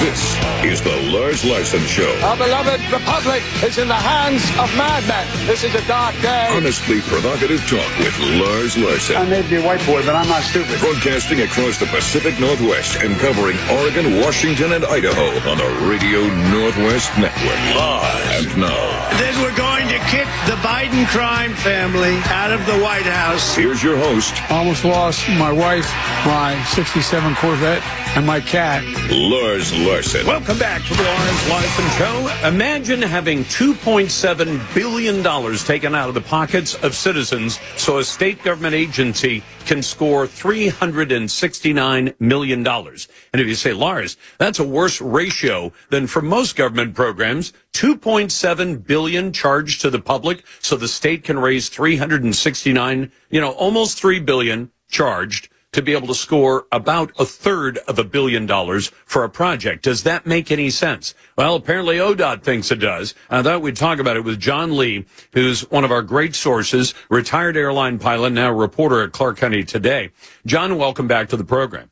This is the Lars Larson Show. Our beloved republic is in the hands of madmen. This is a dark day. Honestly provocative talk with Lars Larson. I may be a white boy, but I'm not stupid. Broadcasting across the Pacific Northwest and covering Oregon, Washington, and Idaho on the Radio Northwest Network. Live. And now, Then we're going to kick the Biden crime family out of the White House. here's your host, almost lost my wife, my 67 Corvette, and my cat. Lars Larson. Welcome back to the Lawrence Larson Show. Imagine having $2.7 billion taken out of the pockets of citizens so a state government agency can score $369 million. And if you say, Lars, that's a worse ratio than for most government programs, 2.7 billion charged to the public so the state can raise 369, you know, almost 3 billion charged to be able to score about a third of a billion dollars for a project. Does that make any sense? Well, apparently ODOT thinks it does. I thought we'd talk about it with John Lee, who's one of our great sources, retired airline pilot, now reporter at Clark County Today. John, welcome back to the program.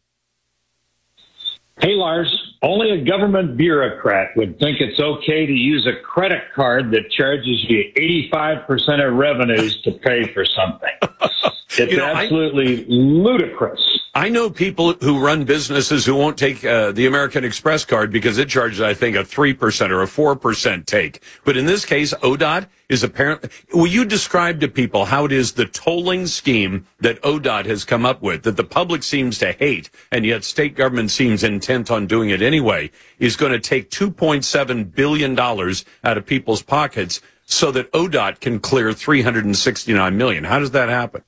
Hey, Lars, only a government bureaucrat would think it's okay to use a credit card that charges you 85% of revenues to pay for something. It's You know, I- absolutely ludicrous. I know people who run businesses who won't take uh, the American Express card because it charges, I think, a 3% or a 4% take. But in this case, ODOT is apparently, will you describe to people how it is the tolling scheme that ODOT has come up with that the public seems to hate and yet state government seems intent on doing it anyway is going to take $2.7 billion out of people's pockets so that ODOT can clear 369 million. How does that happen?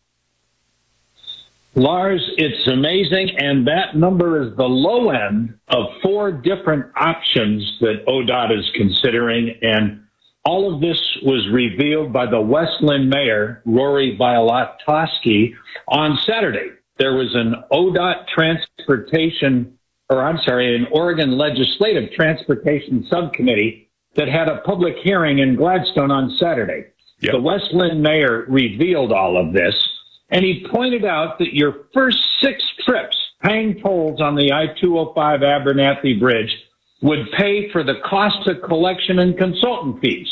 Lars, it's amazing. And that number is the low end of four different options that ODOT is considering. And all of this was revealed by the West Linn mayor, Rory Bialostosky, on Saturday. There was an ODOT transportation, or I'm sorry, an Oregon Legislative Transportation Subcommittee that had a public hearing in Gladstone on Saturday. The West Linn mayor revealed all of this. And he pointed out that your first six trips paying tolls on the I 205 Abernathy Bridge would pay for the cost of collection and consultant fees.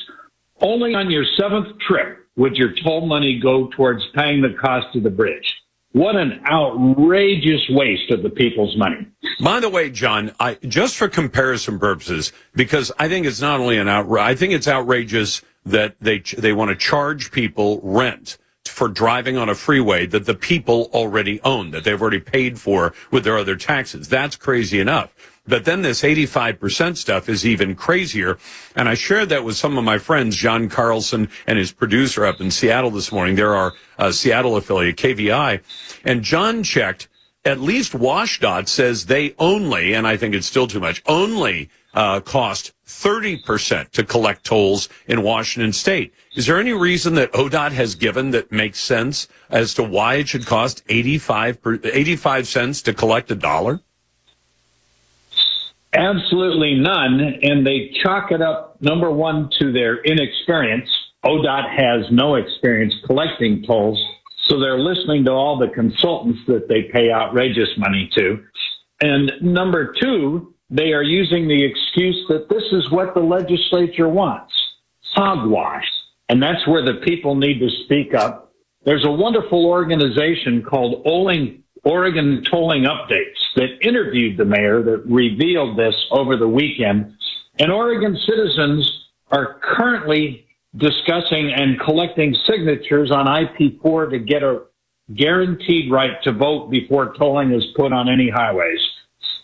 Only on your seventh trip would your toll money go towards paying the cost of the bridge. What an outrageous waste of the people's money. By the way, John, I, just for comparison purposes, because I think it's not only an outra- I think it's outrageous that they they want to charge people rent for driving on a freeway that the people already own, that they've already paid for with their other taxes. That's crazy enough. But then this 85% stuff is even crazier. And I shared that with some of my friends, John Carlson and his producer up in Seattle this morning. They're our uh, Seattle affiliate, KVI. And John checked, at least WashDOT says they only, and I think it's still too much, only uh, cost 30% to collect tolls in Washington state. Is there any reason that ODOT has given that makes sense as to why it should cost 85, per, 85 cents to collect a dollar? Absolutely none. And they chalk it up, number one, to their inexperience. ODOT has no experience collecting tolls, so they're listening to all the consultants that they pay outrageous money to. And number two, they are using the excuse that this is what the legislature wants hogwash. And that's where the people need to speak up. There's a wonderful organization called Oregon Tolling Updates that interviewed the mayor that revealed this over the weekend. And Oregon citizens are currently discussing and collecting signatures on IP4 to get a guaranteed right to vote before tolling is put on any highways.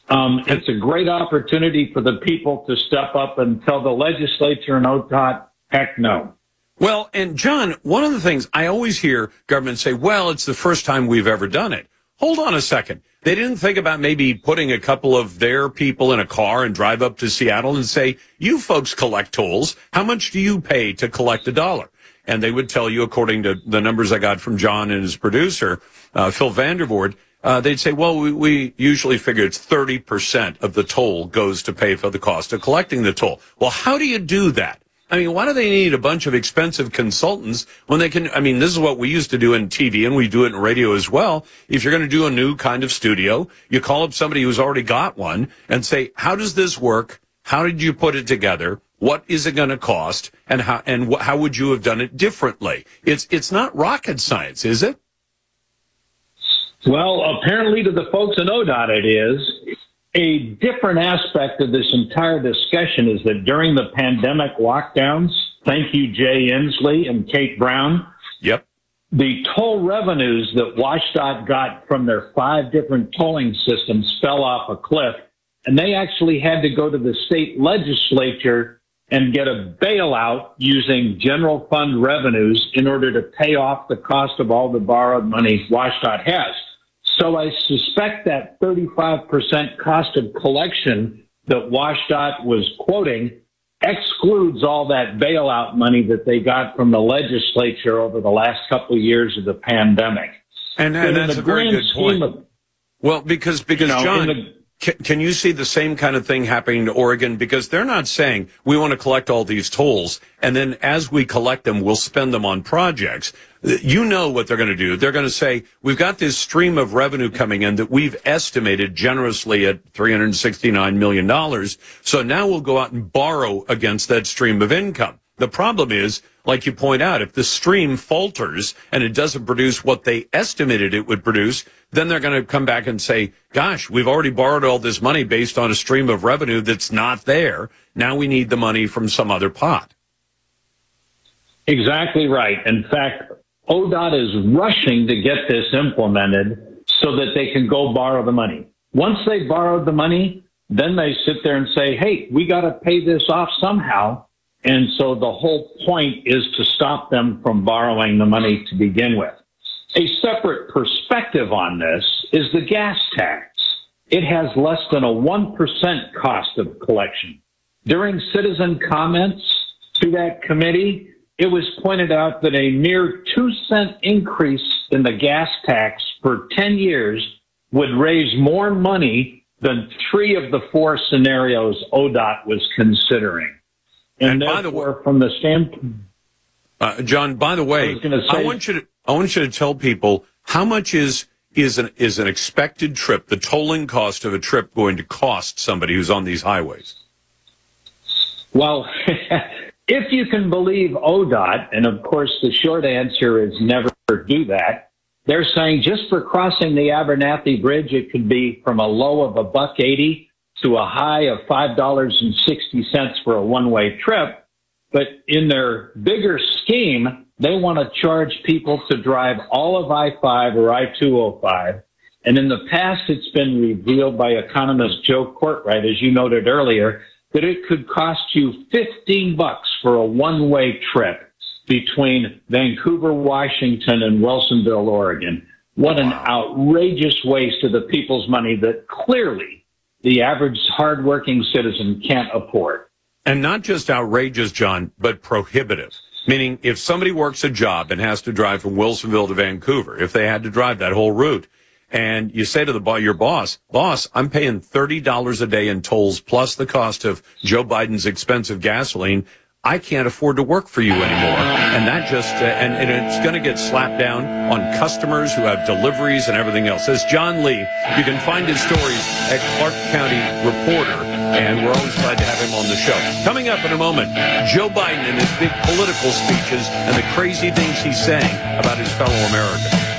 Um, it's a great opportunity for the people to step up and tell the legislature and ODOT, heck no. Well, and John, one of the things I always hear government say, well, it's the first time we've ever done it. Hold on a second. They didn't think about maybe putting a couple of their people in a car and drive up to Seattle and say, you folks collect tolls. How much do you pay to collect a dollar? And they would tell you, according to the numbers I got from John and his producer, uh, Phil Vandervoort, uh, they'd say, well, we, we usually figure it's 30% of the toll goes to pay for the cost of collecting the toll. Well, how do you do that? I mean, why do they need a bunch of expensive consultants when they can? I mean, this is what we used to do in TV and we do it in radio as well. If you're going to do a new kind of studio, you call up somebody who's already got one and say, how does this work? How did you put it together? What is it going to cost? And how, and wh- how would you have done it differently? It's, it's not rocket science, is it? Well, apparently to the folks in ODOT it is. A different aspect of this entire discussion is that during the pandemic lockdowns, thank you, Jay Inslee and Kate Brown. Yep. The toll revenues that WashDOT got from their five different tolling systems fell off a cliff, and they actually had to go to the state legislature and get a bailout using general fund revenues in order to pay off the cost of all the borrowed money WashDOT has. So I suspect that 35% cost of collection that WashDOT was quoting excludes all that bailout money that they got from the legislature over the last couple of years of the pandemic. And, and that's a very good point. Of, well, because because you know, John, can, can, you see the same kind of thing happening to Oregon? Because they're not saying we want to collect all these tolls, and then as we collect them, we'll spend them on projects. You know what they're going to do. They're going to say, we've got this stream of revenue coming in that we've estimated generously at $369 million. So now we'll go out and borrow against that stream of income. The problem is, like you point out, if the stream falters and it doesn't produce what they estimated it would produce, then they're going to come back and say, gosh, we've already borrowed all this money based on a stream of revenue that's not there. Now we need the money from some other pot. Exactly right. In fact, ODOT is rushing to get this implemented so that they can go borrow the money. Once they borrowed the money, then they sit there and say, hey, we got to pay this off somehow. And so the whole point is to stop them from borrowing the money to begin with. A separate perspective on this is the gas tax. It has less than a 1% cost of collection. During citizen comments to that committee, it was pointed out that a mere two cent increase in the gas tax for 10 years would raise more money than three of the four scenarios ODOT was considering. And, and by the way, from the standpoint, uh, John, by the way, I, say, I want you to I want you to tell people how much is is an is an expected trip, the tolling cost of a trip going to cost somebody who's on these highways? Well, if you can believe ODOT, and of course the short answer is never do that, they're saying just for crossing the Abernathy Bridge, it could be from a low of a buck eighty to a high of five dollars and sixty cents for a one-way trip. But in their bigger scheme, they want to charge people to drive all of I-5 or I-205. And in the past, it's been revealed by economist Joe Cortright, as you noted earlier, that it could cost you 15 bucks for a one-way trip between Vancouver, Washington and Wilsonville, Oregon. What an outrageous waste of the people's money that clearly the average hardworking citizen can't afford. And not just outrageous, John, but prohibitive. Meaning, if somebody works a job and has to drive from Wilsonville to Vancouver, if they had to drive that whole route, and you say to the your boss, boss, I'm paying $30 a day in tolls plus the cost of Joe Biden's expensive gasoline. I can't afford to work for you anymore. And that just, uh, and, and it's going to get slapped down on customers who have deliveries and everything else. As John Lee, you can find his stories at Clark County Reporter, and we're always glad to have him on the show. Coming up in a moment, Joe Biden and his big political speeches and the crazy things he's saying about his fellow Americans.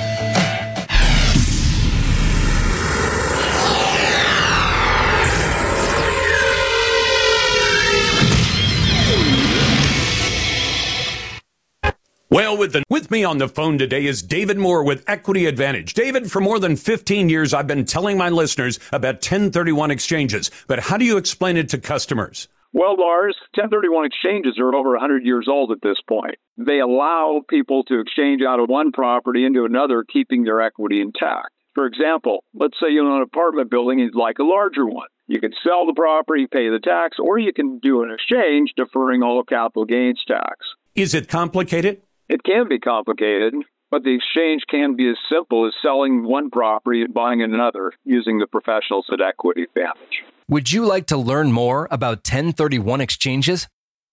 Well, with the with me on the phone today is David Moore with Equity Advantage. David, for more than 15 years I've been telling my listeners about 1031 exchanges, but how do you explain it to customers? Well, Lars, 1031 exchanges are over 100 years old at this point. They allow people to exchange out of one property into another, keeping their equity intact. For example, let's say you own an apartment building and you'd like a larger one. You can sell the property, pay the tax, or you can do an exchange deferring all capital gains tax. Is it complicated? It can be complicated, but the exchange can be as simple as selling one property and buying another using the professionals at Equity Advantage. Would you like to learn more about 1031 exchanges?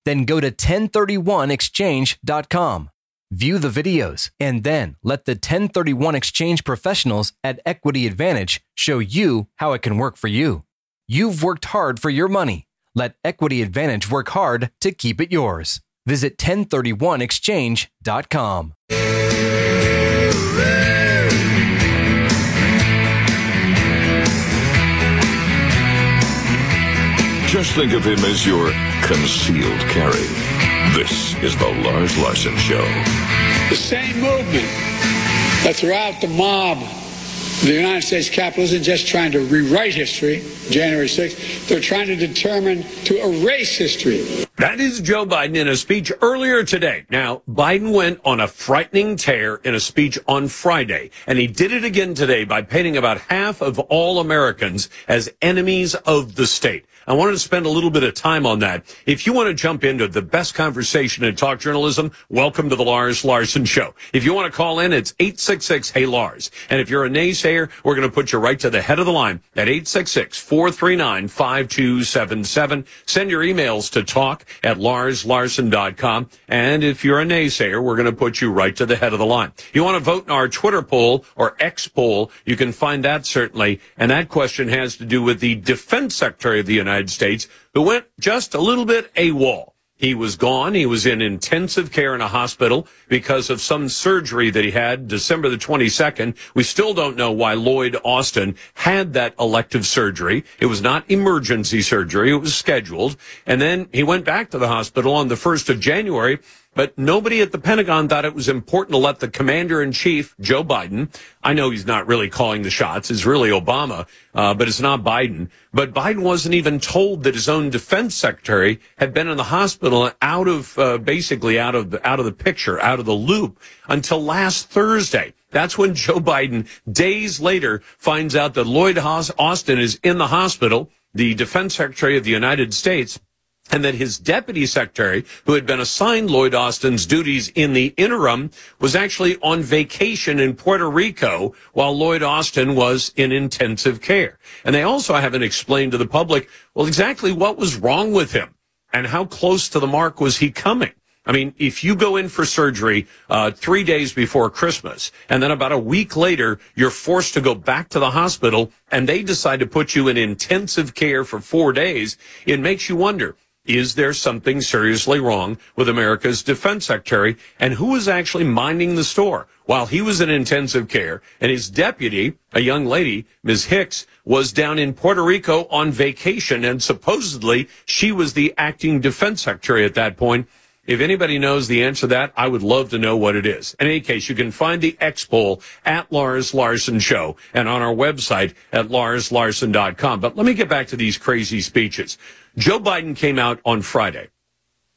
Then go to 1031exchange.com. View the videos and then let the 1031 exchange professionals at Equity Advantage show you how it can work for you. You've worked hard for your money. Let Equity Advantage work hard to keep it yours. Visit 1031exchange.com. Just think of him as your concealed carry. This is the Lars Larson Show. The same movement that throughout the mob, the United States Capitol isn't just trying to rewrite history, January 6th, they're trying to determine to erase history. That is Joe Biden in a speech earlier today. Now, Biden went on a frightening tear in a speech on Friday, and he did it again today by painting about half of all Americans as enemies of the state. I wanted to spend a little bit of time on that. If you want to jump into the best conversation in talk journalism, welcome to the Lars Larson Show. If you want to call in, it's 866 Hey Lars. And if you're a naysayer, we're going to put you right to the head of the line at 866 439 5277. Send your emails to talk at larslarson.com. And if you're a naysayer, we're going to put you right to the head of the line. You want to vote in our Twitter poll or X poll, you can find that certainly. And that question has to do with the defense secretary of the United States who went just a little bit AWOL. He was gone. He was in intensive care in a hospital because of some surgery that he had December the 22nd. We still don't know why Lloyd Austin had that elective surgery. It was not emergency surgery. It was scheduled. And then he went back to the hospital on the 1st of January but nobody at the Pentagon thought it was important to let the commander in chief, Joe Biden, I know he's not really calling the shots, it's really Obama, uh, but it's not Biden. But Biden wasn't even told that his own defense secretary had been in the hospital out of, uh, basically out of, out of the picture, out of the loop until last Thursday. That's when Joe Biden, days later, finds out that Lloyd Austin is in the hospital, the defense secretary of the United States and that his deputy secretary, who had been assigned Lloyd Austin's duties in the interim, was actually on vacation in Puerto Rico while Lloyd Austin was in intensive care. And they also haven't explained to the public, well, exactly what was wrong with him and how close to the mark was he coming. I mean, if you go in for surgery uh, three days before Christmas, and then about a week later, you're forced to go back to the hospital, and they decide to put you in intensive care for four days, it makes you wonder is there something seriously wrong with America's defense secretary and who was actually minding the store while he was in intensive care and his deputy, a young lady, Ms. Hicks, was down in Puerto Rico on vacation and supposedly she was the acting defense secretary at that point. If anybody knows the answer to that, I would love to know what it is. In any case, you can find the X poll at Lars Larson Show and on our website at larslarson.com. But let me get back to these crazy speeches. Joe Biden came out on Friday.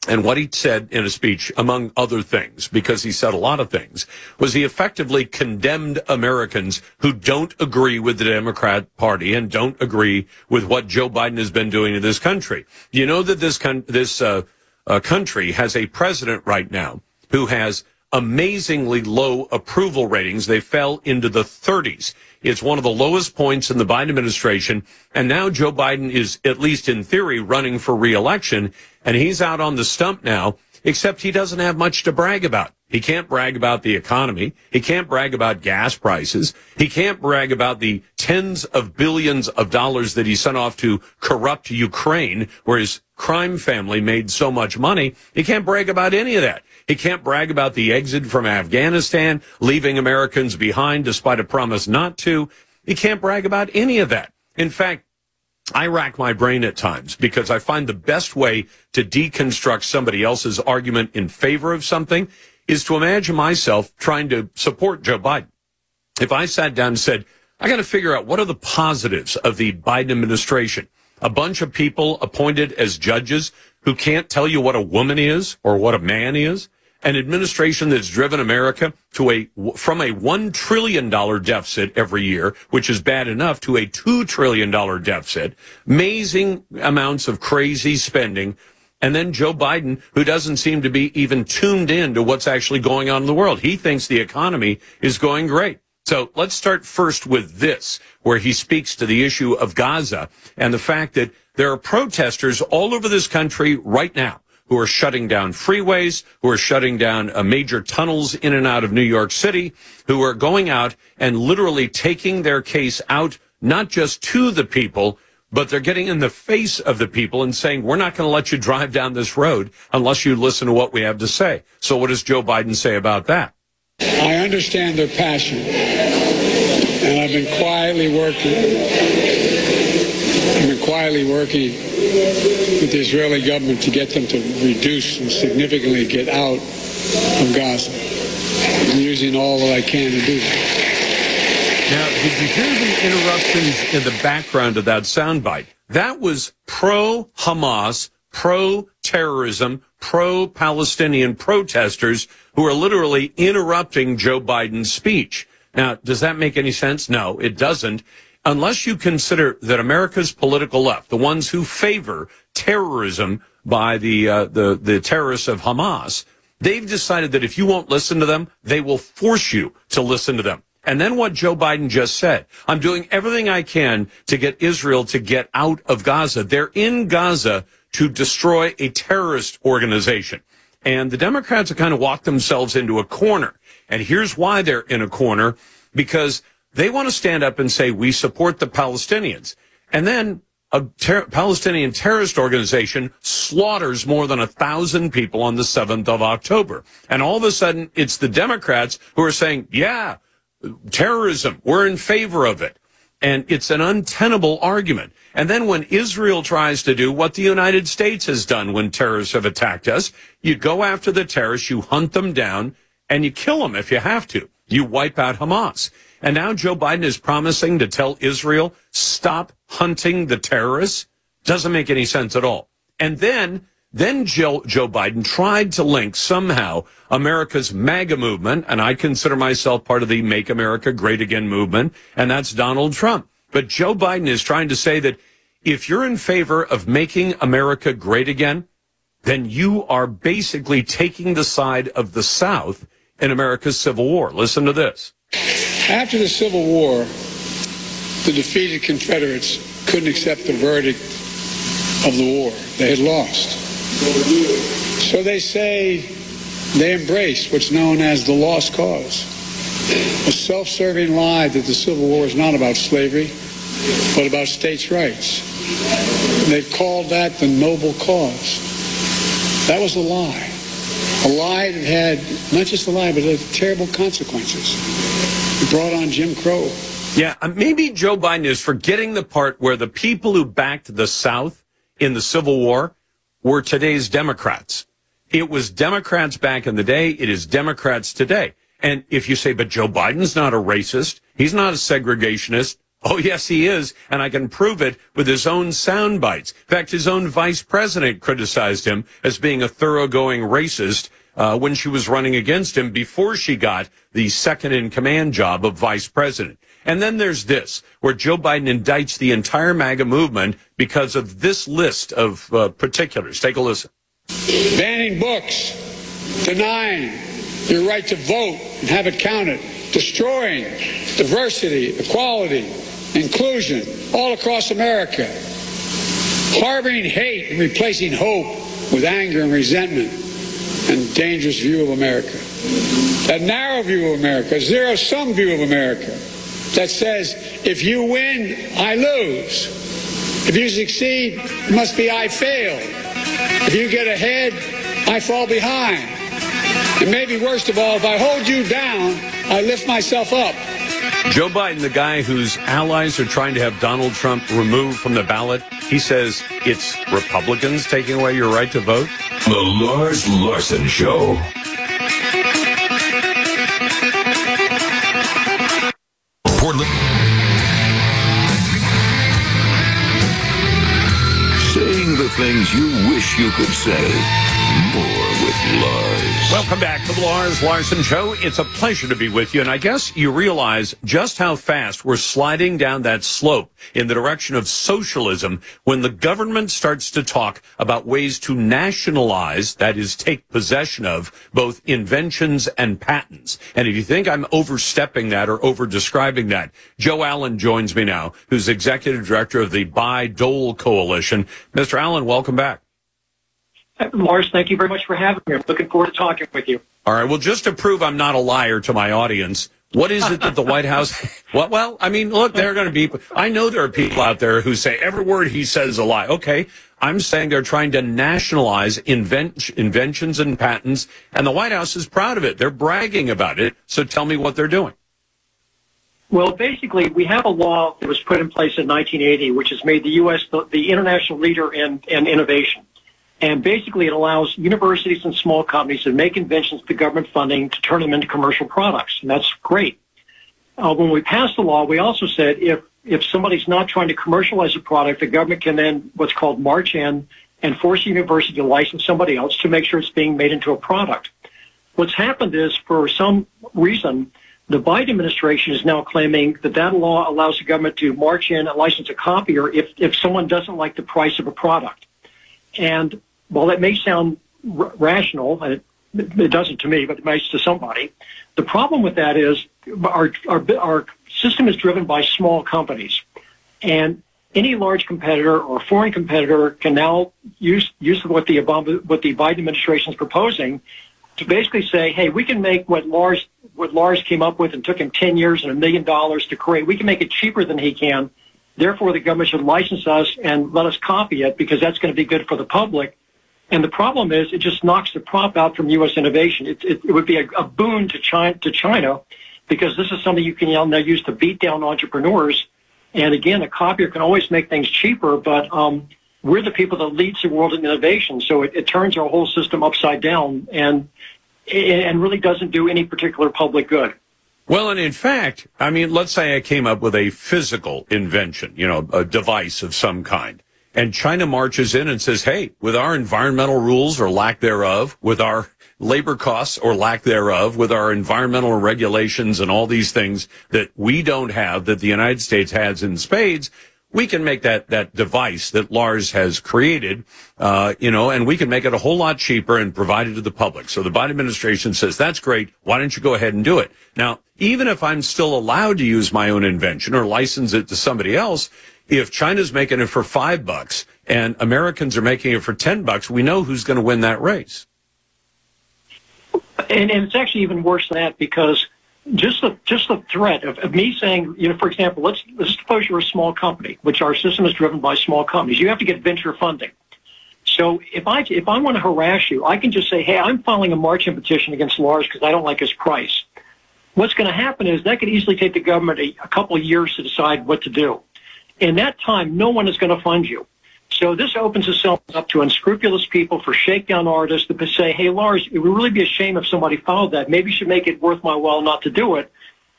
And what he said in a speech, among other things, because he said a lot of things, was he effectively condemned Americans who don't agree with the Democrat Party and don't agree with what Joe Biden has been doing in this country. You know that this con- this uh, uh, country has a president right now who has amazingly low approval ratings. They fell into the 30s. It's one of the lowest points in the Biden administration. And now Joe Biden is, at least in theory, running for reelection. And he's out on the stump now, except he doesn't have much to brag about. He can't brag about the economy. He can't brag about gas prices. He can't brag about the tens of billions of dollars that he sent off to corrupt Ukraine, where his crime family made so much money. He can't brag about any of that. He can't brag about the exit from Afghanistan, leaving Americans behind despite a promise not to. He can't brag about any of that. In fact, I rack my brain at times because I find the best way to deconstruct somebody else's argument in favor of something is to imagine myself trying to support Joe Biden. If I sat down and said, I got to figure out what are the positives of the Biden administration. A bunch of people appointed as judges who can't tell you what a woman is or what a man is. An administration that's driven America to a, from a $1 trillion deficit every year, which is bad enough, to a $2 trillion deficit. Amazing amounts of crazy spending. And then Joe Biden, who doesn't seem to be even tuned in to what's actually going on in the world. He thinks the economy is going great. So let's start first with this, where he speaks to the issue of Gaza and the fact that there are protesters all over this country right now who are shutting down freeways, who are shutting down uh, major tunnels in and out of New York City, who are going out and literally taking their case out, not just to the people, but they're getting in the face of the people and saying, we're not going to let you drive down this road unless you listen to what we have to say. So what does Joe Biden say about that? I understand their passion, and I've been quietly working. I've been quietly working with the Israeli government to get them to reduce and significantly get out of Gaza. I'm using all that I can to do that. Now, did you hear the interruptions in the background of that soundbite? That was pro Hamas, pro terrorism, pro Palestinian protesters who are literally interrupting Joe Biden's speech. Now, does that make any sense? No, it doesn't. Unless you consider that America's political left, the ones who favor terrorism by the, uh, the, the terrorists of Hamas, they've decided that if you won't listen to them, they will force you to listen to them. And then what Joe Biden just said, I'm doing everything I can to get Israel to get out of Gaza. They're in Gaza to destroy a terrorist organization. And the Democrats have kind of walked themselves into a corner. And here's why they're in a corner because they want to stand up and say, we support the Palestinians. And then a ter- Palestinian terrorist organization slaughters more than a thousand people on the 7th of October. And all of a sudden, it's the Democrats who are saying, yeah, terrorism, we're in favor of it. And it's an untenable argument. And then when Israel tries to do what the United States has done when terrorists have attacked us, you go after the terrorists, you hunt them down, and you kill them if you have to. You wipe out Hamas. And now Joe Biden is promising to tell Israel, stop hunting the terrorists. Doesn't make any sense at all. And then, then Joe, Joe Biden tried to link somehow America's MAGA movement, and I consider myself part of the Make America Great Again movement, and that's Donald Trump. But Joe Biden is trying to say that if you're in favor of making America great again, then you are basically taking the side of the South in America's Civil War. Listen to this. After the Civil War, the defeated Confederates couldn't accept the verdict of the war. They had lost. So they say they embraced what's known as the lost cause a self-serving lie that the Civil War is not about slavery, but about states' rights. They called that the noble cause. That was a lie. A lie that had not just a lie, but terrible consequences. It brought on Jim Crow. Yeah, uh, maybe Joe Biden is forgetting the part where the people who backed the South in the Civil War were today's Democrats. It was Democrats back in the day. It is Democrats today. And if you say, but Joe Biden's not a racist, he's not a segregationist. Oh, yes, he is. And I can prove it with his own sound bites. In fact, his own vice president criticized him as being a thoroughgoing racist uh, when she was running against him before she got the second in command job of vice president. And then there's this, where Joe Biden indicts the entire MAGA movement because of this list of uh, particulars. Take a listen. Banning books, denying your right to vote and have it counted, destroying diversity, equality, inclusion all across America, harboring hate and replacing hope with anger and resentment and dangerous view of America. That narrow view of America, zero sum view of America that says if you win, I lose. If you succeed, it must be I fail. If you get ahead, I fall behind. And maybe worst of all, if I hold you down, I lift myself up. Joe Biden, the guy whose allies are trying to have Donald Trump removed from the ballot, he says it's Republicans taking away your right to vote. The Lars Larson Show. Li- saying the things you wish you could say. More with Lars. Welcome back to the Lars Larson Show. It's a pleasure to be with you. And I guess you realize just how fast we're sliding down that slope in the direction of socialism when the government starts to talk about ways to nationalize, that is, take possession of both inventions and patents. And if you think I'm overstepping that or over describing that, Joe Allen joins me now, who's executive director of the Bayh-Dole Coalition. Mr. Allen, welcome back. Lars, thank you very much for having me. I'm looking forward to talking with you. All right. Well, just to prove I'm not a liar to my audience, what is it that the White House? What? Well, I mean, look, there are going to be. I know there are people out there who say every word he says is a lie. Okay, I'm saying they're trying to nationalize invent, inventions and patents, and the White House is proud of it. They're bragging about it. So tell me what they're doing. Well, basically, we have a law that was put in place in 1980, which has made the U.S. the, the international leader in, in innovation. And basically, it allows universities and small companies to make inventions to government funding to turn them into commercial products. And that's great. Uh, when we passed the law, we also said if, if somebody's not trying to commercialize a product, the government can then what's called march in and force a university to license somebody else to make sure it's being made into a product. What's happened is, for some reason, the Biden administration is now claiming that that law allows the government to march in and license a copier if, if someone doesn't like the price of a product. And while that may sound r- rational, and it, it doesn't to me, but it might to somebody, the problem with that is our, our, our system is driven by small companies. And any large competitor or foreign competitor can now use, use what the Obama, what the Biden administration is proposing to basically say, hey, we can make what Lars, what Lars came up with and took him 10 years and a million dollars to create. We can make it cheaper than he can. Therefore, the government should license us and let us copy it because that's going to be good for the public. And the problem is, it just knocks the prop out from U.S. innovation. It, it, it would be a, a, boon to China, to China because this is something you can now use to beat down entrepreneurs. And again, a copier can always make things cheaper, but um, we're the people that leads the world in innovation. So it, it turns our whole system upside down and and really doesn't do any particular public good. Well, and in fact, I mean, let's say I came up with a physical invention, you know, a device of some kind and China marches in and says, hey, with our environmental rules or lack thereof, with our labor costs or lack thereof, with our environmental regulations and all these things that we don't have that the United States has in spades, we can make that that device that Lars has created, uh, you know, and we can make it a whole lot cheaper and provide it to the public. So the Biden administration says that's great. Why don't you go ahead and do it now? Even if I'm still allowed to use my own invention or license it to somebody else, if China's making it for five bucks and Americans are making it for 10 bucks, we know who's going to win that race. And, and, it's actually even worse than that because just the just the threat of, of, me saying, you know, for example, let's let's suppose you're a small company, which our system is driven by small companies. You have to get venture funding. So if I if I want to harass you, I can just say, hey, I'm filing a march-in petition against Lars because I don't like his price. What's going to happen is that could easily take the government a, a couple of years to decide what to do. In that time, no one is going to fund you. So this opens itself up to unscrupulous people for shakedown artists to say, hey, Lars, it would really be a shame if somebody followed that. Maybe you should make it worth my while not to do it.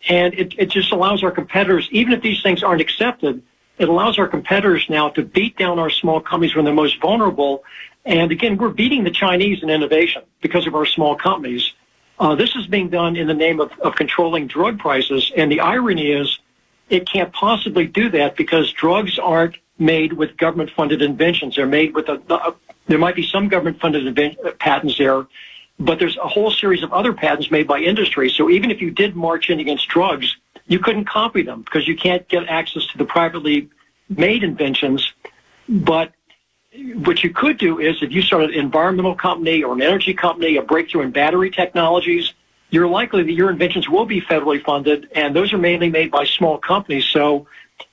And it, it just allows our competitors, even if these things aren't accepted, it allows our competitors now to beat down our small companies when they're most vulnerable. And again, we're beating the Chinese in innovation because of our small companies. Uh, this is being done in the name of, of controlling drug prices. And the irony is it can't possibly do that because drugs aren't made with government funded inventions. They're made with a, a there might be some government funded invent, uh, patents there, but there's a whole series of other patents made by industry. So even if you did march in against drugs, you couldn't copy them because you can't get access to the privately made inventions. But what you could do is if you started an environmental company or an energy company, a breakthrough in battery technologies, you're likely that your inventions will be federally funded, and those are mainly made by small companies. So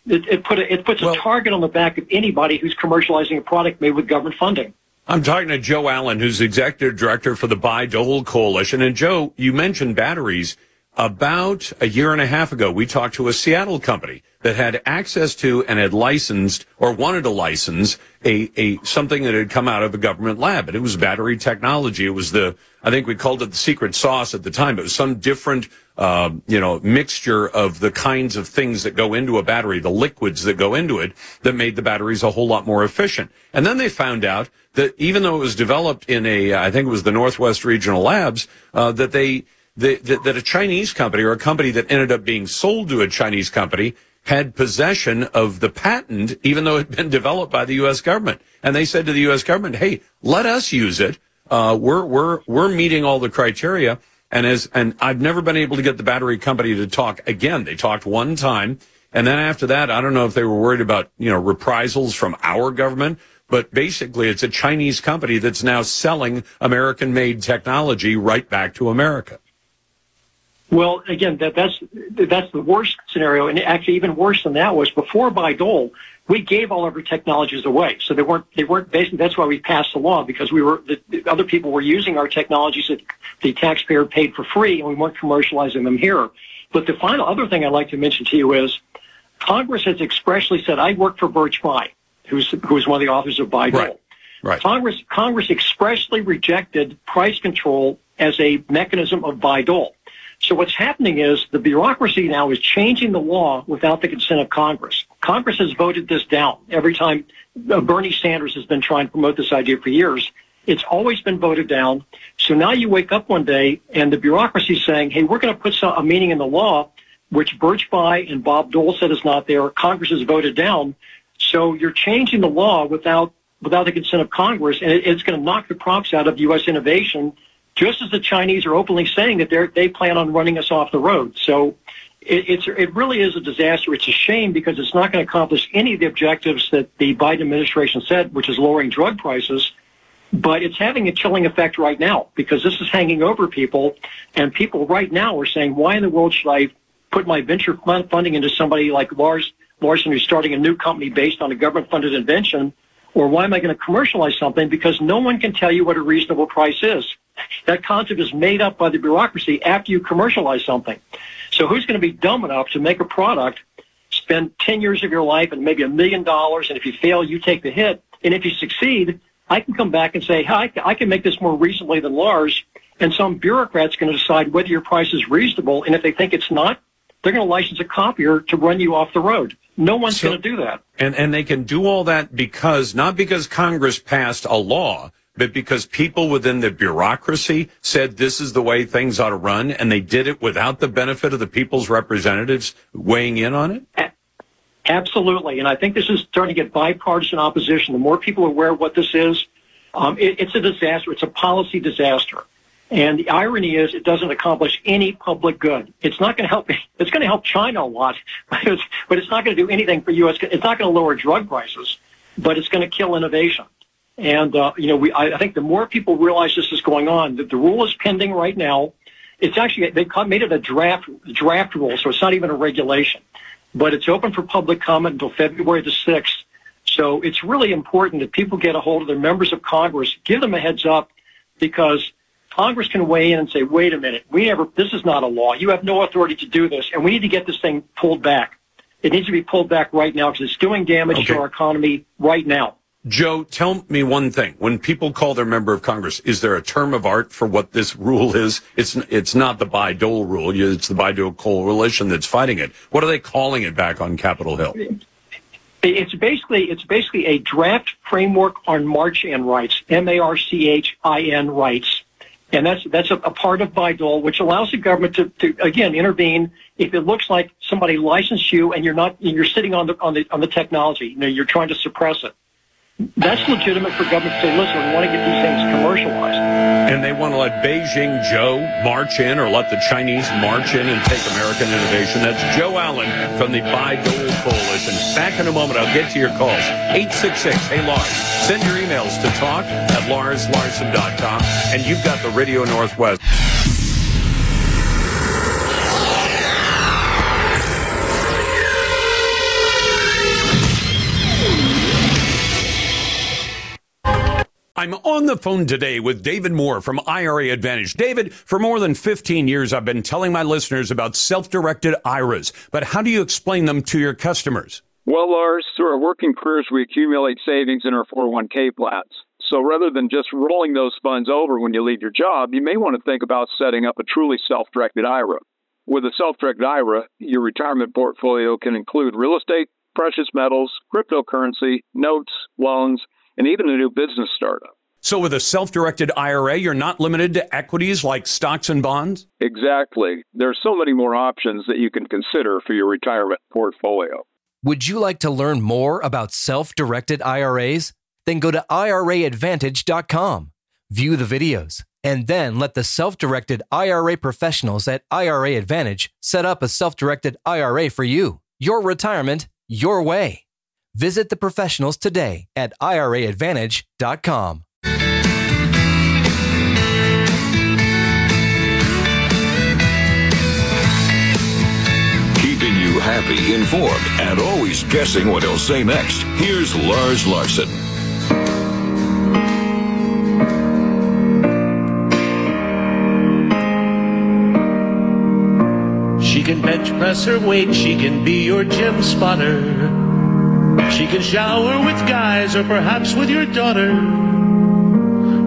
it, it, put a, it puts well, a target on the back of anybody who's commercializing a product made with government funding. I'm talking to Joe Allen, who's executive director for the Bayh-Dole Coalition. And Joe, you mentioned batteries. About a year and a half ago, we talked to a Seattle company that had access to and had licensed or wanted to license a, a something that had come out of a government lab. And it was battery technology. It was the, I think we called it the secret sauce at the time. It was some different uh, you know, mixture of the kinds of things that go into a battery, the liquids that go into it, that made the batteries a whole lot more efficient. And then they found out that even though it was developed in a, I think it was the Northwest Regional Labs, uh, that they, that, that a Chinese company or a company that ended up being sold to a Chinese company had possession of the patent, even though it had been developed by the U.S. government. And they said to the U.S. government, "Hey, let us use it. Uh, we're we're we're meeting all the criteria." And as and I've never been able to get the battery company to talk again. They talked one time, and then after that, I don't know if they were worried about you know reprisals from our government. But basically, it's a Chinese company that's now selling American-made technology right back to America. Well, again, that, that's that's the worst scenario, and actually even worse than that was before Bayh-Dole, we gave all of our technologies away. So they weren't they weren't basically that's why we passed the law because we were the, the other people were using our technologies that the taxpayer paid for free, and we weren't commercializing them here. But the final other thing I'd like to mention to you is Congress has expressly said I work for Birch Bayh, who's who's one of the authors of Bayh-Dole. Right. Right. Congress Congress expressly rejected price control as a mechanism of Bayh-Dole. So what's happening is the bureaucracy now is changing the law without the consent of Congress. Congress has voted this down every time uh, Bernie Sanders has been trying to promote this idea for years. It's always been voted down. So now you wake up one day and the bureaucracy is saying, hey, we're going to put some, a meaning in the law, which Birch Bayh and Bob Dole said is not there. Congress has voted down. So you're changing the law without without the consent of Congress, and it, it's going to knock the props out of U.S. innovation just as the Chinese are openly saying that they they plan on running us off the road. So it, it's it really is a disaster. It's a shame because it's not going to accomplish any of the objectives that the Biden administration said, which is lowering drug prices. But it's having a chilling effect right now because this is hanging over people, and people right now are saying, "Why in the world should I put my venture funding into somebody like Lars Larson, who's starting a new company based on a government-funded invention?" Or why am I going to commercialize something? Because no one can tell you what a reasonable price is. That concept is made up by the bureaucracy after you commercialize something. So who's going to be dumb enough to make a product, spend 10 years of your life and maybe a million dollars, and if you fail, you take the hit. And if you succeed, I can come back and say, hi, I can make this more reasonably than Lars, and some bureaucrat's going to decide whether your price is reasonable, and if they think it's not, they're going to license a copier to run you off the road. No one's So- going to do that. And and they can do all that because not because Congress passed a law, but because people within the bureaucracy said this is the way things ought to run, and they did it without the benefit of the people's representatives weighing in on it. Absolutely, and I think this is starting to get bipartisan opposition. The more people are aware of what this is, um, it, it's a disaster. It's a policy disaster. And the irony is, it doesn't accomplish any public good. It's not going to help. It's going to help China a lot, but it's, but it's not going to do anything for U.S. It's not going to lower drug prices, but it's going to kill innovation. And uh, you know, we I, I think the more people realize this is going on, that the rule is pending right now. It's actually they made it a draft draft rule, so it's not even a regulation, but it's open for public comment until February the sixth. So it's really important that people get a hold of their members of Congress, give them a heads up, because Congress can weigh in and say, wait a minute, we never, this is not a law. You have no authority to do this, and we need to get this thing pulled back. It needs to be pulled back right now because it's doing damage Okay. to our economy right now. Joe, tell me one thing. When people call their member of Congress, is there a term of art for what this rule is? It's it's not the Bayh-Dole rule. It's the Bayh-Dole coalition that's fighting it. What are they calling it back on Capitol Hill? It's basically it's basically a draft framework on March-in rights, M-A-R-C-H-I-N rights, and that's that's a, a part of Bayh-Dole, which allows the government to, to again intervene if it looks like somebody licensed you and you're not you're sitting on the on the on the technology. You know, you're trying to suppress it. That's legitimate for government to say, listen, we want to get these things commercialized. And they want to let Beijing Joe march in or let the Chinese march in and take American innovation. That's Joe Allen from the Bayh-Dole Coalition. Back in a moment. I'll get to your calls. 866, hey Lars. Send your emails to talk at larslarson.com. And you've got the Radio Northwest. On the phone today with David Moore from IRA Advantage. David, for more than 15 years, I've been telling my listeners about self-directed IRAs, but how do you explain them to your customers? Well, Lars, through our working careers, we accumulate savings in our 401k plans. So rather than just rolling those funds over when you leave your job, you may want to think about setting up a truly self directed IRA. With a self directed IRA, your retirement portfolio can include real estate, precious metals, cryptocurrency, notes, loans, and even a new business startup. So, with a self directed IRA, you're not limited to equities like stocks and bonds? Exactly. There are so many more options that you can consider for your retirement portfolio. Would you like to learn more about self directed IRAs? Then go to IRAadvantage.com, view the videos, and then let the self directed IRA professionals at IRA Advantage set up a self directed IRA for you. Your retirement, your way. Visit the professionals today at IRAadvantage.com. happy, informed, and always guessing what he'll say next. Here's Lars Larson. She can bench press her weight, she can be your gym spotter. She can shower with guys or perhaps with your daughter.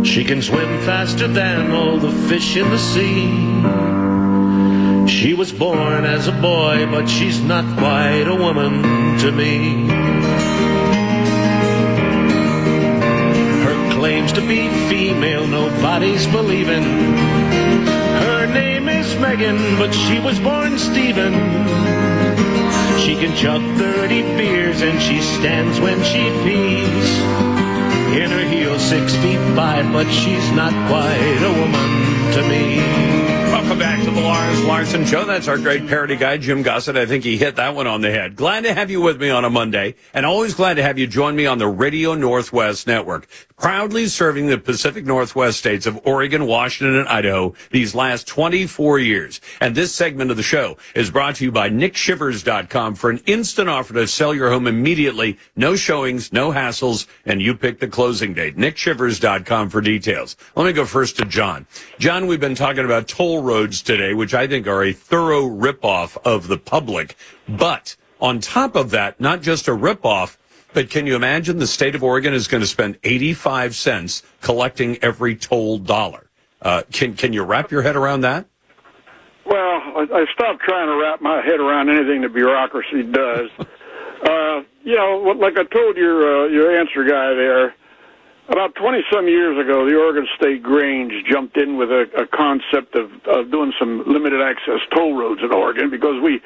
She can swim faster than all the fish in the sea. She was born as a boy, but she's not quite a woman to me. Her claims to be female, nobody's believing. Her name is Megan, but she was born Stephen. She can chug 30 beers and she stands when she pees. In her heels, six feet five, but she's not quite a woman to me. Welcome back to the Lars Larson Show. That's our great parody guy, Jim Gossett. I think he hit that one on the head. Glad to have you with me on a Monday, and always glad to have you join me on the Radio Northwest Network. Proudly serving the Pacific Northwest states of Oregon, Washington, and Idaho these last 24 years. And this segment of the show is brought to you by NickShivers.com for an instant offer to sell your home immediately. No showings, no hassles, and you pick the closing date. NickShivers.com for details. Let me go first to John. John, we've been talking about toll roads today, which I think are a thorough ripoff of the public. But on top of that, not just a ripoff, but can you imagine the state of Oregon is going to spend 85 cents collecting every toll dollar? Uh, can, can you wrap your head around that? Well, I, I stopped trying to wrap my head around anything the bureaucracy does. uh, you know, like I told your uh, your answer guy there, about 20 some years ago, the Oregon State Grange jumped in with a, a concept of, of doing some limited access toll roads in Oregon because we,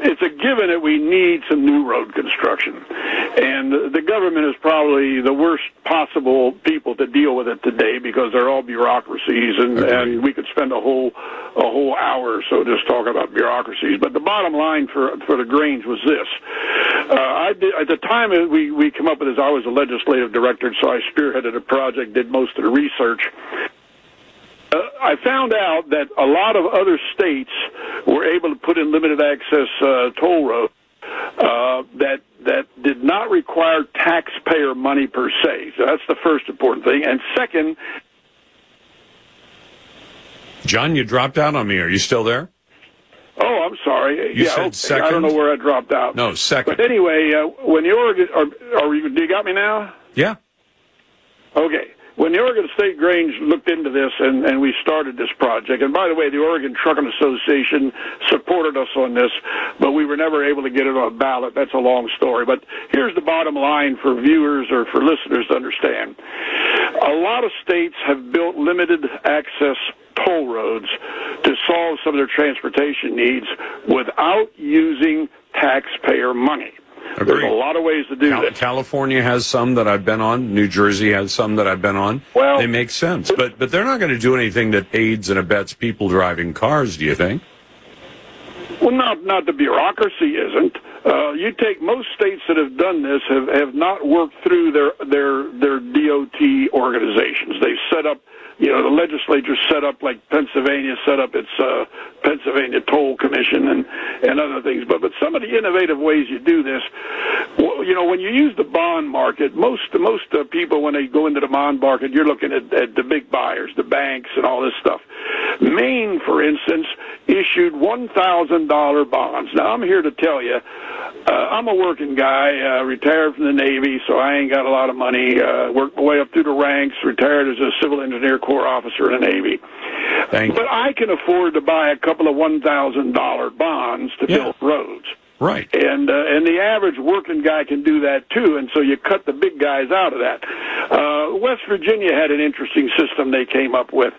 it's a given that we need some new road construction. And the government is probably the worst possible people to deal with it today because they're all bureaucracies and, and we could spend a whole, a whole hour or so just talking about bureaucracies. But the bottom line for, for the Grange was this. Uh, I did, at the time we, we came up with this, I was a legislative director, so I spearheaded a project, did most of the research. Uh, I found out that a lot of other states were able to put in limited access uh, toll roads uh, that that did not require taxpayer money per se. So that's the first important thing. And second, John, you dropped out on me. Are you still there? Oh, I'm sorry. You yeah, said okay. second? I don't know where I dropped out. No, second. But anyway, uh, when the Oregon, are, are you, do you got me now? Yeah. Okay. When the Oregon State Grange looked into this and, and we started this project, and by the way, the Oregon Trucking Association supported us on this, but we were never able to get it on a ballot. That's a long story. But here's the bottom line for viewers or for listeners to understand. A lot of states have built limited access toll roads to solve some of their transportation needs without using taxpayer money. There's a lot of ways to do Cal- this. California has some that I've been on. New Jersey has some that I've been on. Well, they make sense, but but they're not going to do anything that aids and abets people driving cars. Do you think? Well, not not the bureaucracy isn't. Uh, you take most states that have done this have have not worked through their their their DOT organizations. They've set up, you know, the legislature set up like Pennsylvania set up its uh, Pennsylvania Toll Commission and and other things. But but some of the innovative ways you do this, well, you know, when you use the bond market, most most uh, people when they go into the bond market, you're looking at, at the big buyers, the banks, and all this stuff. Maine, for instance, issued $1,000 bonds. Now, I'm here to tell you, uh, I'm a working guy, uh, retired from the Navy, so I ain't got a lot of money. Uh, worked my way up through the ranks, retired as a civil engineer corps officer in the Navy. Thank but I can afford to buy a couple of $1,000 bonds to Yeah. build roads. Right. And uh, and the average working guy can do that too, and so you cut the big guys out of that. Uh, West Virginia had an interesting system they came up with.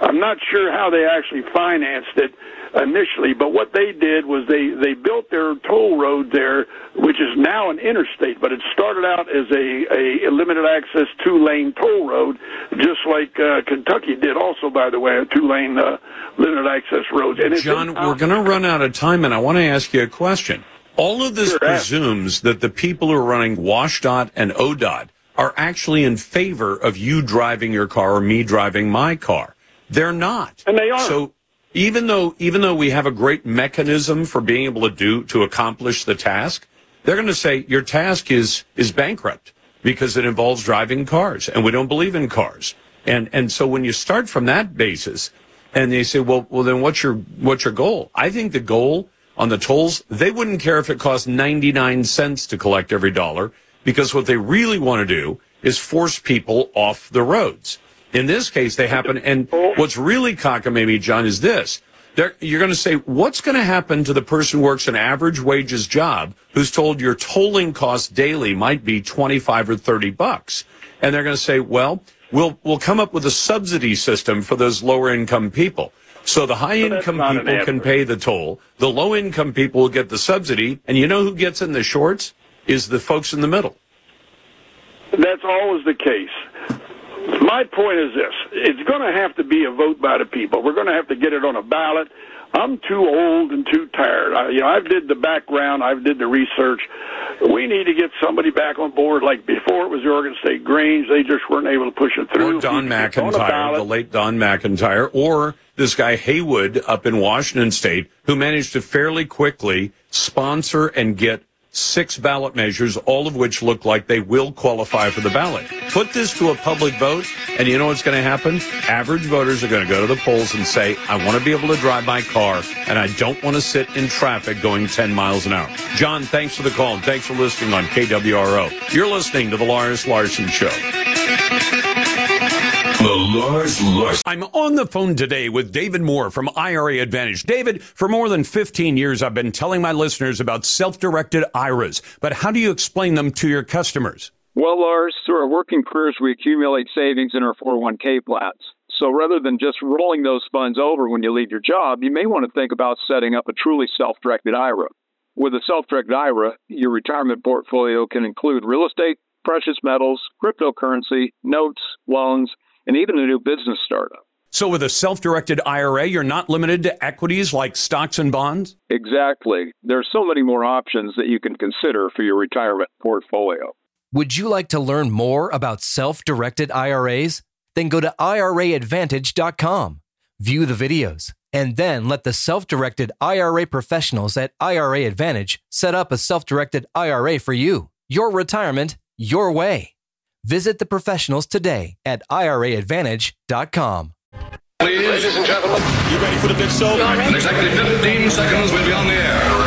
I'm not sure how they actually financed it initially, but what they did was they they built their toll road there, which is now an interstate, but it started out as a a limited access two lane toll road, just like uh, Kentucky did. Also, by the way, a two lane uh, limited access road. And it's John, in- we're going to run out of time, and I want to ask you a question. All of this Sure, ask. presumes that the people who are running WSDOT and ODOT are actually in favor of you driving your car or me driving my car. They're not. And they are. So even though even though we have a great mechanism for being able to do to accomplish the task, they're going to say your task is is bankrupt because it involves driving cars, and we don't believe in cars. And and so when you start from that basis, and they say, well, well, then what's your what's your goal? I think the goal on the tolls, they wouldn't care if it cost ninety nine cents to collect every dollar, because what they really want to do is force people off the roads. In this case, they happen. And what's really cockamamie, John, is this. They're, you're going to say, what's going to happen to the person who works an average wages job who's told your tolling cost daily might be 25 or 30 bucks? And they're going to say, well, we'll, we'll come up with a subsidy system for those lower income people. So the high income people can pay the toll. The low income people will get the subsidy. And you know who gets in the shorts? Is the folks in the middle. That's always the case. My point is this: it's going to have to be a vote by the people. We're going to have to get it on a ballot. I'm too old and too tired. I, you know, I've did the background, I've did the research. We need to get somebody back on board. Like before, it was the Oregon State Grange; they just weren't able to push it through. Or Don We need to get on a McIntire, the late Don McIntire, or this guy Heywood up in Washington State, who managed to fairly quickly sponsor and get six ballot measures, all of which look like they will qualify for the ballot. Put this to a public vote, and you know what's going to happen? Average voters are going to go to the polls and say, I want to be able to drive my car, and I don't want to sit in traffic going 10 miles an hour. John, thanks for the call, and thanks for listening on KWRO. You're listening to The Lars Larson Show. The Lars Larson. I'm on the phone today with David Moore from IRA Advantage. David, for more than 15 years, I've been telling my listeners about self-directed IRAs, but how do you explain them to your customers? Well, Lars, through our working careers, we accumulate savings in our 401k plans. So rather than just rolling those funds over when you leave your job, you may want to think about setting up a truly self directed IRA. With a self directed IRA, your retirement portfolio can include real estate, precious metals, cryptocurrency, notes, loans, and even a new business startup. So with a self-directed IRA, you're not limited to equities like stocks and bonds? Exactly. There are so many more options that you can consider for your retirement portfolio. Would you like to learn more about self directed IRAs? Then go to IRAadvantage.com, view the videos, and then let the self directed IRA professionals at IRA Advantage set up a self directed IRA for you. Your retirement, your way. Visit the professionals today at IRAadvantage.com. Ladies and gentlemen, you ready for the big show? In exactly 15 seconds, we'll be on the air.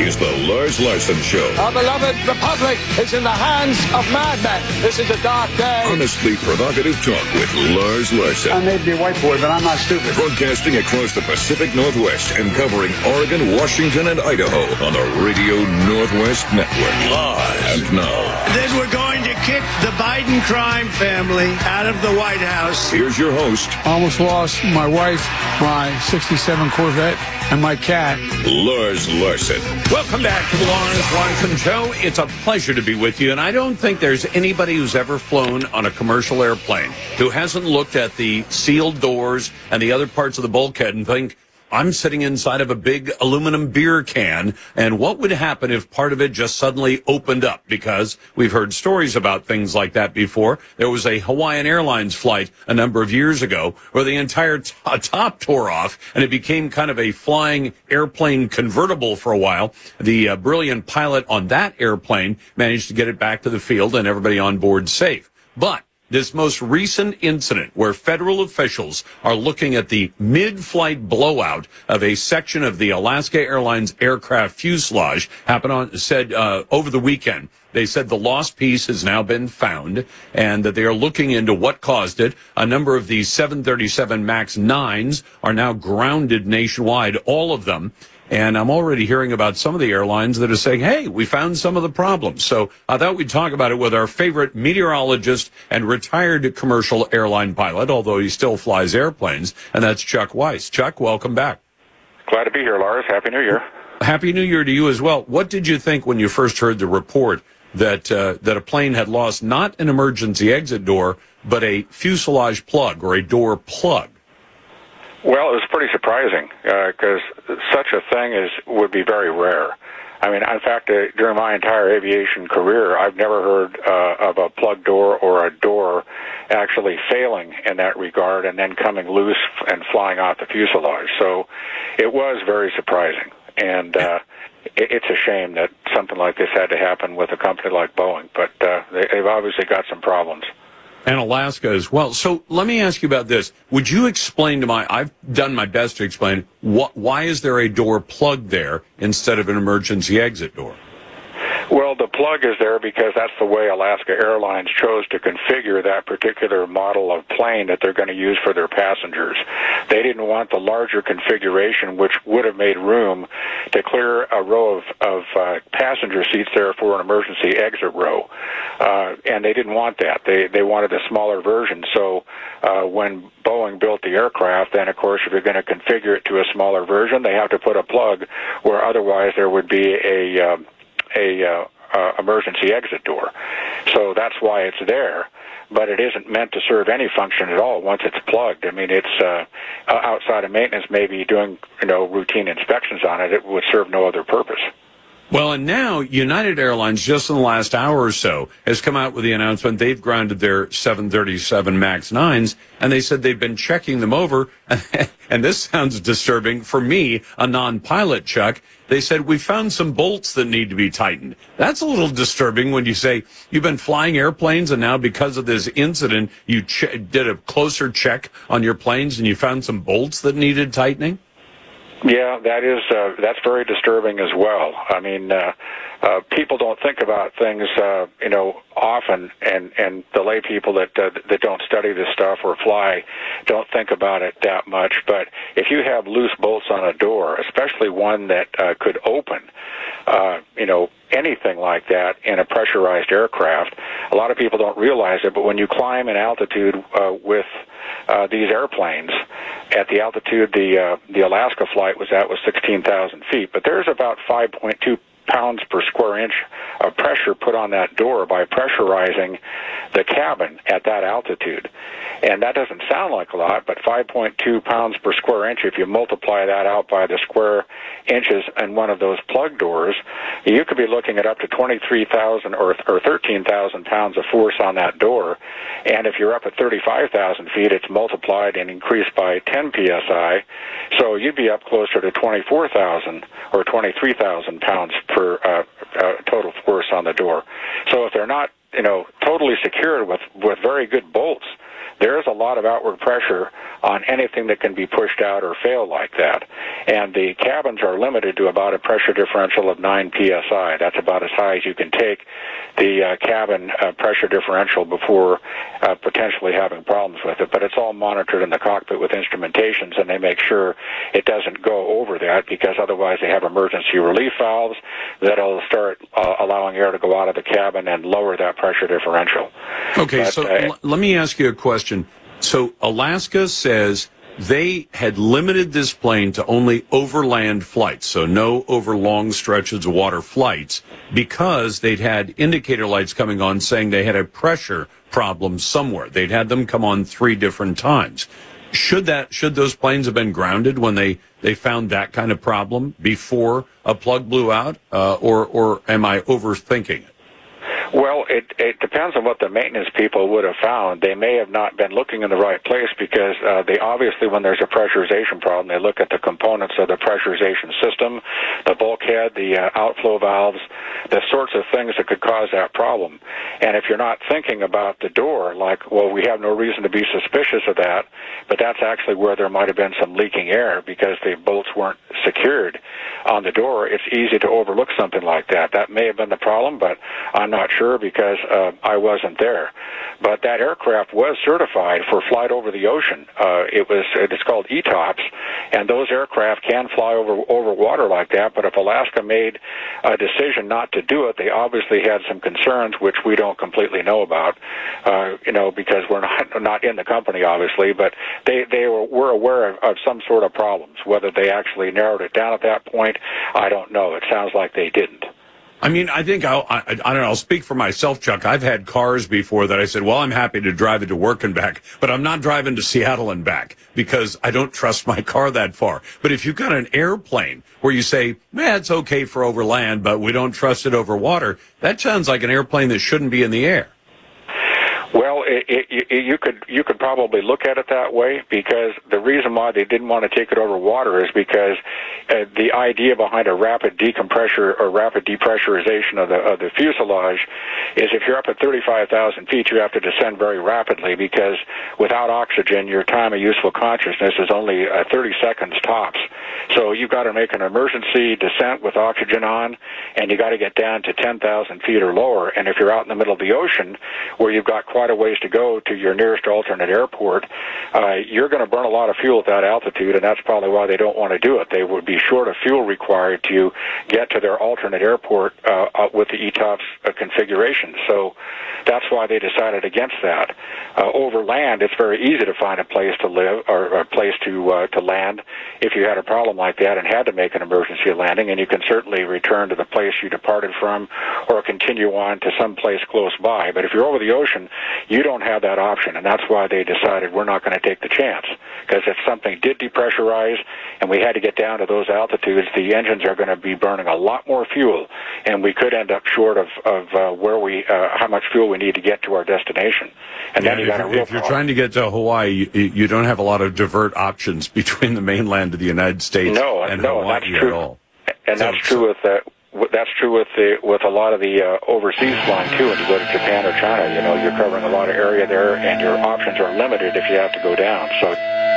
Is the Lars Larson Show. Our beloved republic is in the hands of madmen. This is a dark day. Honestly provocative talk with Lars Larson. I may be a white boy, but I'm not stupid. Broadcasting across the Pacific Northwest and covering Oregon, Washington, and Idaho on the Radio Northwest Network. Live. And now, Then we're going to kick the Biden crime family out of the White House. here's your host, Almost lost my wife, my 67 Corvette, and my cat. Lars Larson. Welcome back to the Lawrence Larson Show. It's a pleasure to be with you, and I don't think there's anybody who's ever flown on a commercial airplane who hasn't looked at the sealed doors and the other parts of the bulkhead and think, I'm sitting inside of a big aluminum beer can, and what would happen if part of it just suddenly opened up? Because we've heard stories about things like that before. There was a Hawaiian Airlines flight a number of years ago where the entire t- top tore off, and it became kind of a flying airplane convertible for a while. The uh, brilliant pilot on that airplane managed to get it back to the field and everybody on board safe. But this most recent incident where federal officials are looking at the mid-flight blowout of a section of the Alaska Airlines aircraft fuselage happened on said uh, over the weekend. They said the lost piece has now been found and that they are looking into what caused it. A number of these 737 MAX 9s are now grounded nationwide, all of them. And I'm already hearing about some of the airlines that are saying, hey, we found some of the problems. So I thought we'd talk about it with our favorite meteorologist and retired commercial airline pilot, although he still flies airplanes, and that's Chuck Wiese. Chuck, welcome back. Glad to be here, Lars. Happy New Year. Happy New Year to you as well. What did you think when you first heard the report that uh, that a plane had lost not an emergency exit door, but a fuselage plug or a door plug? Well, it was pretty surprising because uh, such a thing is would be very rare. I mean, in fact, uh, during my entire aviation career, I've never heard uh, of a plug door or a door actually failing in that regard and then coming loose and flying off the fuselage. So it was very surprising. And uh, it's a shame that something like this had to happen with a company like Boeing, but uh, they've obviously got some problems. And Alaska as well. So let me ask you about this. Would you explain to my, I've done my best to explain, what, why is there a door plug there instead of an emergency exit door? Well, the plug is there because that's the way Alaska Airlines chose to configure that particular model of plane that they're going to use for their passengers. They didn't want the larger configuration, which would have made room to clear a row of, of uh, passenger seats there for an emergency exit row. Uh, and they didn't want that. They, they wanted a smaller version. So uh, when Boeing built the aircraft, then of course if you're going to configure it to a smaller version, they have to put a plug where otherwise there would be a um, a uh, uh, emergency exit door. So that's why it's there. But it isn't meant to serve any function at all once it's plugged. I mean, it's uh, outside of maintenance, maybe doing you know routine inspections on it. It would serve no other purpose. Well, and now United Airlines, just in the last hour or so, has come out with the announcement they've grounded their 737 MAX 9s, and they said they've been checking them over. and this sounds disturbing for me, a non pilot, Chuck. They said, We found some bolts that need to be tightened. That's a little disturbing when you say you've been flying airplanes, and now because of this incident, you ch- did a closer check on your planes and you found some bolts that needed tightening. Yeah, that is uh, that's very disturbing as well. I mean, uh, uh, people don't think about things, uh, you know, often, and and the lay people that uh, that don't study this stuff or fly don't think about it that much. But if you have loose bolts on a door, especially one that uh, could open, uh, you know, anything like that in a pressurized aircraft, a lot of people don't realize it. But when you climb in altitude uh, with these airplanes, at the altitude the uh, the Alaska flight was at was 16,000 feet, but there's about 5.2 pounds per square inch of pressure put on that door by pressurizing the cabin at that altitude. And that doesn't sound like a lot, but 5.2 pounds per square inch, if you multiply that out by the square inches in one of those plug doors, you could be looking at up to 23,000 or, or 13,000 pounds of force on that door. And if you're up at 35,000 feet, it's multiplied and increased by 10 psi. So you'd be up closer to 24,000 or 23,000 pounds per uh, uh, total force on the door. So if they're not, you know, totally secured with with very good bolts, there is a lot of outward pressure on anything that can be pushed out or fail like that. And the cabins are limited to about a pressure differential of 9 psi. That's about as high as you can take the uh, cabin uh, pressure differential before uh, potentially having problems with it. But it's all monitored in the cockpit with instrumentations, and they make sure it doesn't go over that because otherwise they have emergency relief valves that'll start uh, allowing air to go out of the cabin and lower that pressure differential. Okay, but, so uh, l- let me ask you a question. So Alaska says they had limited this plane to only overland flights, so no over long stretches of water flights, because they'd had indicator lights coming on saying they had a pressure problem somewhere. They'd had them come on three different times. Should that should those planes have been grounded when they, they found that kind of problem before a plug blew out, uh, or or am I overthinking it? Well, it, it depends on what the maintenance people would have found. They may have not been looking in the right place because uh, they obviously, when there's a pressurization problem, they look at the components of the pressurization system, the bulkhead, the uh, outflow valves, the sorts of things that could cause that problem. And if you're not thinking about the door, like, well, we have no reason to be suspicious of that, but that's actually where there might have been some leaking air because the bolts weren't secured on the door, it's easy to overlook something like that. That may have been the problem, but I'm not sure because uh, I wasn't there. But that aircraft was certified for flight over the ocean. Uh, it was it's called ETOPS, and those aircraft can fly over over water like that. But if Alaska made a decision not to do it, they obviously had some concerns which we don't completely know about. Uh, you know, because we're not not in the company, obviously, but they they were, were aware of, of some sort of problems. Whether they actually narrowed it down at that point, I don't know. It sounds like they didn't. I mean, I think I'll, I, I don't know. I'll speak for myself, Chuck. I've had cars before that I said, well, I'm happy to drive it to work and back, but I'm not driving to Seattle and back because I don't trust my car that far. But if you've got an airplane where you say, man, it's okay for over land, but we don't trust it over water, that sounds like an airplane that shouldn't be in the air. It, you could you could probably look at it that way because the reason why they didn't want to take it over water is because uh, the idea behind a rapid decompression or rapid depressurization of the of the fuselage is if you're up at 35,000 feet, you have to descend very rapidly because without oxygen, your time of useful consciousness is only uh, 30 seconds tops. So you've got to make an emergency descent with oxygen on, and you got to get down to 10,000 feet or lower. And if you're out in the middle of the ocean, where you've got quite a ways to go to your nearest alternate airport, uh, you're going to burn a lot of fuel at that altitude, and that's probably why they don't want to do it. They would be short of fuel required to get to their alternate airport uh, with the ETOPS uh, configuration. So that's why they decided against that. Uh, over land, it's very easy to find a place to live or a place to uh, to land if you had a problem like that and had to make an emergency landing, and you can certainly return to the place you departed from or continue on to some place close by. But if you're over the ocean, you don't have that option, and that's why they decided we're not going to take the chance. Because if something did depressurize and we had to get down to those altitudes, the engines are going to be burning a lot more fuel, and we could end up short of, of uh, where we, uh, how much fuel we need to get to our destination. And yeah, then you got if, a real if you're problem. trying to get to Hawaii, you, you don't have a lot of divert options between the mainland of the United States No, and no, Hawaii that's at true. all. and So- that's true with the w- that's true with the with a lot of the uh, overseas flying too. When you go to Japan or China, you know you're covering a lot of area there, and your options are limited if you have to go down. So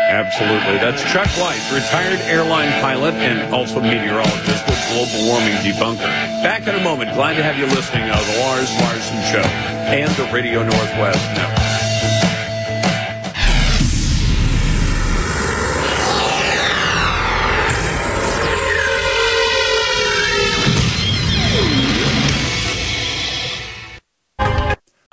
Absolutely. That's Chuck Wiese, retired airline pilot and also meteorologist with Global Warming Debunker. Back in a moment. Glad to have you listening to the Lars Larson Show and the Radio Northwest Network.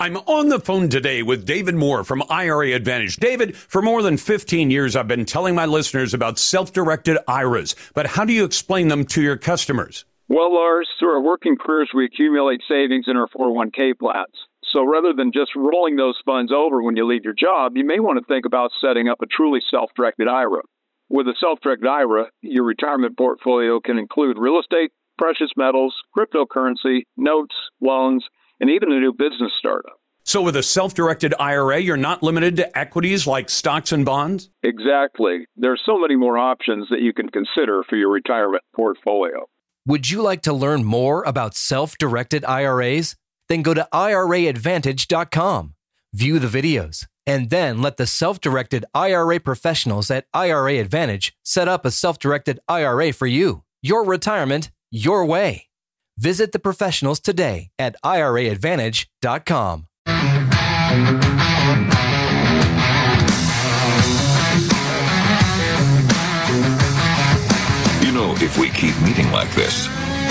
I'm on the phone today with David Moore from IRA Advantage. David, for more than 15 years, I've been telling my listeners about self-directed IRAs, but how do you explain them to your customers? Well, Lars, through our working careers, we accumulate savings in our 401k plans. So rather than just rolling those funds over when you leave your job, you may want to think about setting up a truly self directed IRA. With a self directed IRA, your retirement portfolio can include real estate, precious metals, cryptocurrency, notes, loans, and even a new business startup. So with a self-directed IRA, you're not limited to equities like stocks and bonds? Exactly. There are so many more options that you can consider for your retirement portfolio. Would you like to learn more about self directed IRAs? Then go to IRAadvantage.com, view the videos, and then let the self directed IRA professionals at IRA Advantage set up a self directed IRA for you. Your retirement, your way. Visit the professionals today at IRAadvantage.com. You know, if we keep meeting like this,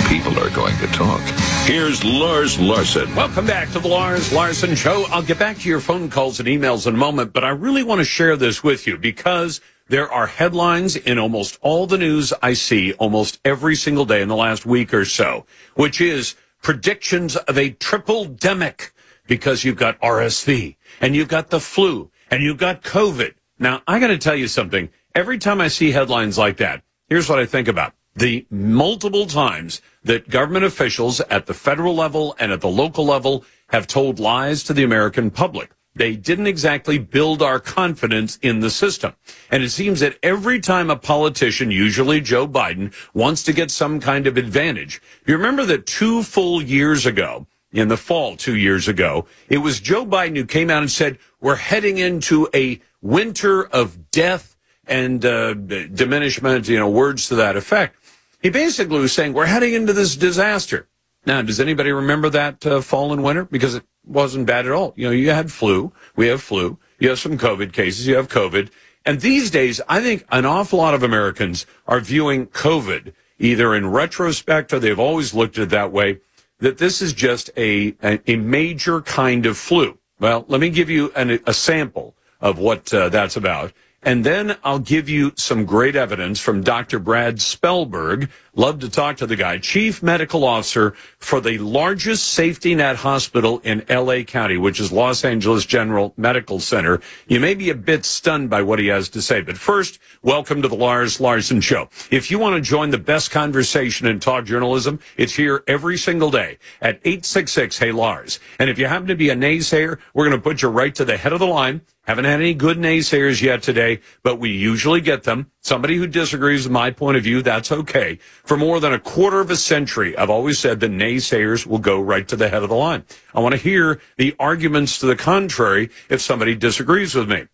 people are going to talk. Here's Lars Larson. Welcome back to the Lars Larson Show. I'll get back to your phone calls and emails in a moment, but I really want to share this with you because there are headlines in almost all the news I see almost every single day in the last week or so, which is predictions of a tripledemic because you've got RSV and you've got the flu and you've got COVID. Now, I got to tell you something. Every time I see headlines like that, here's what I think about. The multiple times that government officials at the federal level and at the local level have told lies to the American public. They didn't exactly build our confidence in the system. And it seems that every time a politician, usually Joe Biden, wants to get some kind of advantage, you remember that two full years ago, in the fall two years ago, it was Joe Biden who came out and said, we're heading into a winter of death and uh, diminishment, you know, words to that effect. He basically was saying, we're heading into this disaster. Now, does anybody remember that uh, fall and winter? Because it wasn't bad at all. You know, you had flu. We have flu. You have some COVID cases. You have COVID. And these days, I think an awful lot of Americans are viewing COVID either in retrospect or they've always looked at it that way, that this is just a, a, a major kind of flu. Well, let me give you an, a sample of what uh, that's about. And then I'll give you some great evidence from Dr. Brad Spellberg. Love to talk to the guy, chief medical officer for the largest safety net hospital in LA County, which is Los Angeles General Medical Center. You may be a bit stunned by what he has to say, but first, welcome to the Lars Larson Show. If you want to join the best conversation in talk journalism, it's here every single day at 866 Hey Lars. And if you happen to be a naysayer, we're going to put you right to the head of the line. Haven't had any good naysayers yet today, but we usually get them. Somebody who disagrees with my point of view, that's okay. For more than a quarter of a century, I've always said that naysayers will go right to the head of the line. I want to hear the arguments to the contrary if somebody disagrees with me.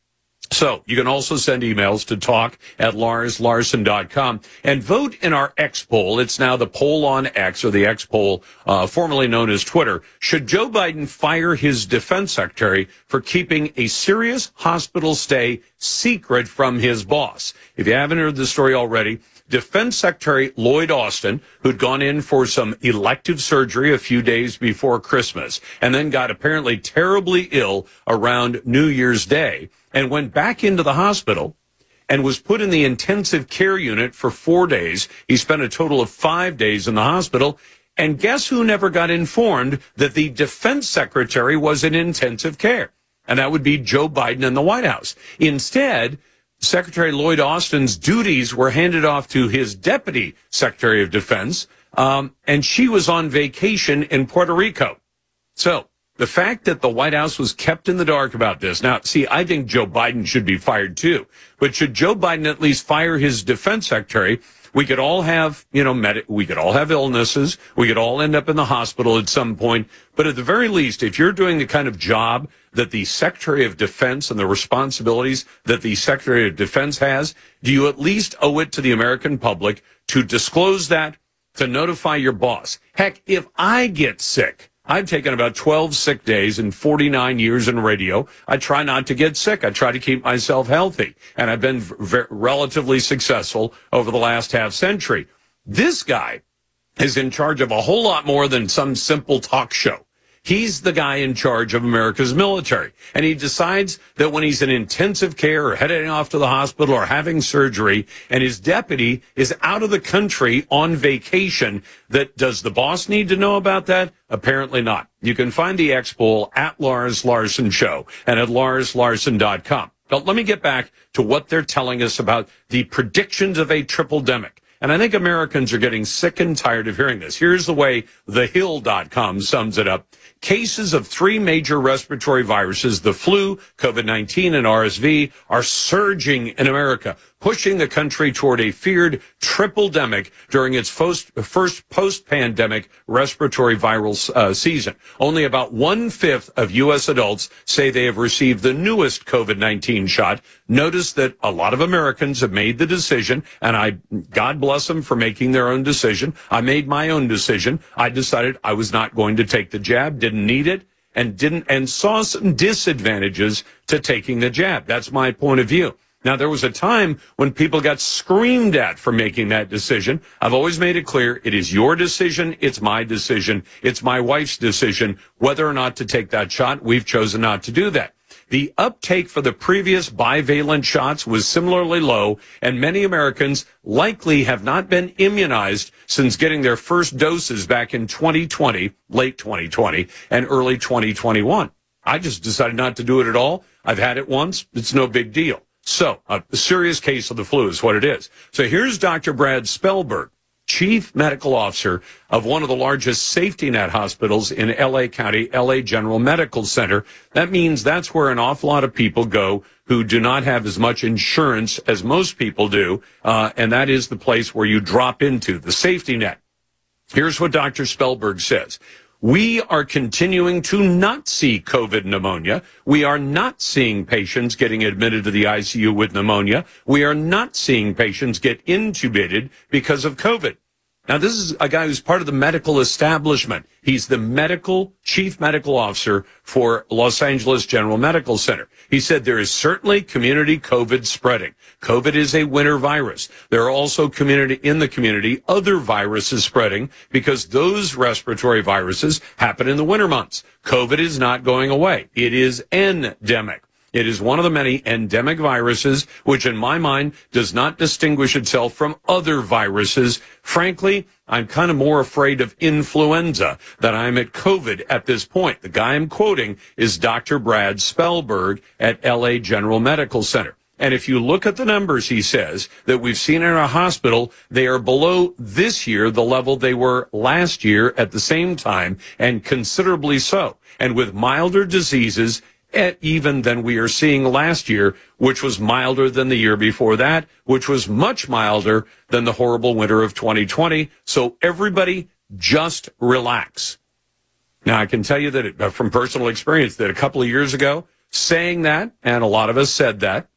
So you can also send emails to talk at larslarson.com and vote in our X poll. It's now the poll on X or the X poll, uh, formerly known as Twitter. Should Joe Biden fire his defense secretary for keeping a serious hospital stay secret from his boss? If you haven't heard the story already, Defense Secretary Lloyd Austin, who'd gone in for some elective surgery a few days before Christmas and then got apparently terribly ill around New Year's Day and went back into the hospital and was put in the intensive care unit for four days. He spent a total of five days in the hospital. And guess who never got informed that the defense secretary was in intensive care? And that would be Joe Biden in the White House. Instead, Secretary Lloyd Austin's duties were handed off to his deputy Secretary of Defense, um, and she was on vacation in Puerto Rico. So the fact that the White House was kept in the dark about this. Now, see, I think Joe Biden should be fired too, but should Joe Biden at least fire his defense secretary? We could all have, you know, med- we could all have illnesses. We could all end up in the hospital at some point. But at the very least, if you're doing the kind of job that the Secretary of Defense and the responsibilities that the Secretary of Defense has, do you at least owe it to the American public to disclose that, to notify your boss? Heck, if I get sick, I've taken about 12 sick days in 49 years in radio. I try not to get sick. I try to keep myself healthy. And I've been v- relatively successful over the last half century. This guy is in charge of a whole lot more than some simple talk show. He's the guy in charge of America's military. And he decides that when he's in intensive care or heading off to the hospital or having surgery and his deputy is out of the country on vacation, that does the boss need to know about that? Apparently not. You can find the poll at Lars Larson Show and at larslarson.com. But let me get back to what they're telling us about the predictions of a tripledemic. And I think Americans are getting sick and tired of hearing this. Here's the way thehill.com sums it up. Cases of three major respiratory viruses, the flu, COVID-19, and RSV, are surging in America, pushing the country toward a feared tripledemic during its first, first post-pandemic respiratory viral uh, season. Only about one-fifth of U.S. adults say they have received the newest COVID-19 shot. Notice that a lot of Americans have made the decision, and I, God bless them for making their own decision. I made my own decision. I decided I was not going to take the jab, didn't need it, and didn't, and saw some disadvantages to taking the jab. That's my point of view. Now, there was a time when people got screamed at for making that decision. I've always made it clear it is your decision. It's my decision. It's my wife's decision whether or not to take that shot. We've chosen not to do that. The uptake for the previous bivalent shots was similarly low, and many Americans likely have not been immunized since getting their first doses back in 2020, late 2020, and early 2021. I just decided not to do it at all. I've had it once. It's no big deal. So, a serious case of the flu is what it is. So here's Dr. Brad Spellberg, chief medical officer of one of the largest safety net hospitals in LA County, LA General Medical Center. That means that's where an awful lot of people go who do not have as much insurance as most people do. Uh, and that is the place where you drop into the safety net. Here's what Dr. Spellberg says. We are continuing to not see COVID pneumonia. We are not seeing patients getting admitted to the ICU with pneumonia. We are not seeing patients get intubated because of COVID. Now, this is a guy who's part of the medical establishment. He's the medical chief medical officer for Los Angeles General Medical Center. He said there is certainly community COVID spreading. COVID is a winter virus. There are also community in the community other viruses spreading because those respiratory viruses happen in the winter months. COVID is not going away. It is endemic. It is one of the many endemic viruses, which in my mind does not distinguish itself from other viruses. Frankly, I'm kind of more afraid of influenza than I'm at COVID at this point. The guy I'm quoting is Dr. Brad Spellberg at LA General Medical Center. And if you look at the numbers, he says, that we've seen in our hospital, they are below this year the level they were last year at the same time, and considerably so. And with milder diseases, even than we are seeing last year, which was milder than the year before that, which was much milder than the horrible winter of 2020. So everybody just relax. Now, I can tell you that it, uh, from personal experience that a couple of years ago, saying that, and a lot of us said that,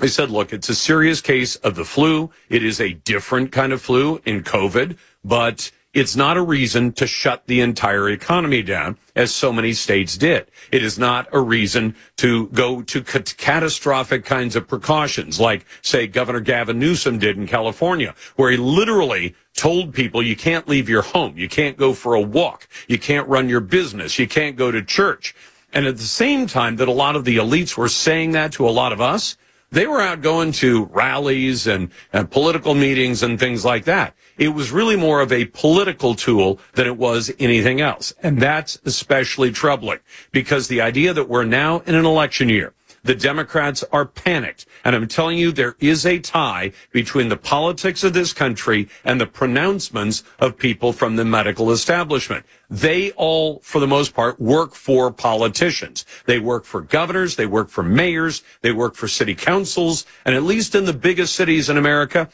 I said, look, it's a serious case of the flu. It is a different kind of flu in COVID, but it's not a reason to shut the entire economy down, as so many states did. It is not a reason to go to catastrophic kinds of precautions, like, say, Governor Gavin Newsom did in California, where he literally told people you can't leave your home, you can't go for a walk, you can't run your business, you can't go to church. And at the same time that a lot of the elites were saying that to a lot of us, they were out going to rallies and, and political meetings and things like that. It was really more of a political tool than it was anything else. And that's especially troubling because the idea that we're now in an election year, the Democrats are panicked. And I'm telling you, there is a tie between the politics of this country and the pronouncements of people from the medical establishment. They all, for the most part, work for politicians. They work for governors. They work for mayors. They work for city councils. And at least in the biggest cities in America,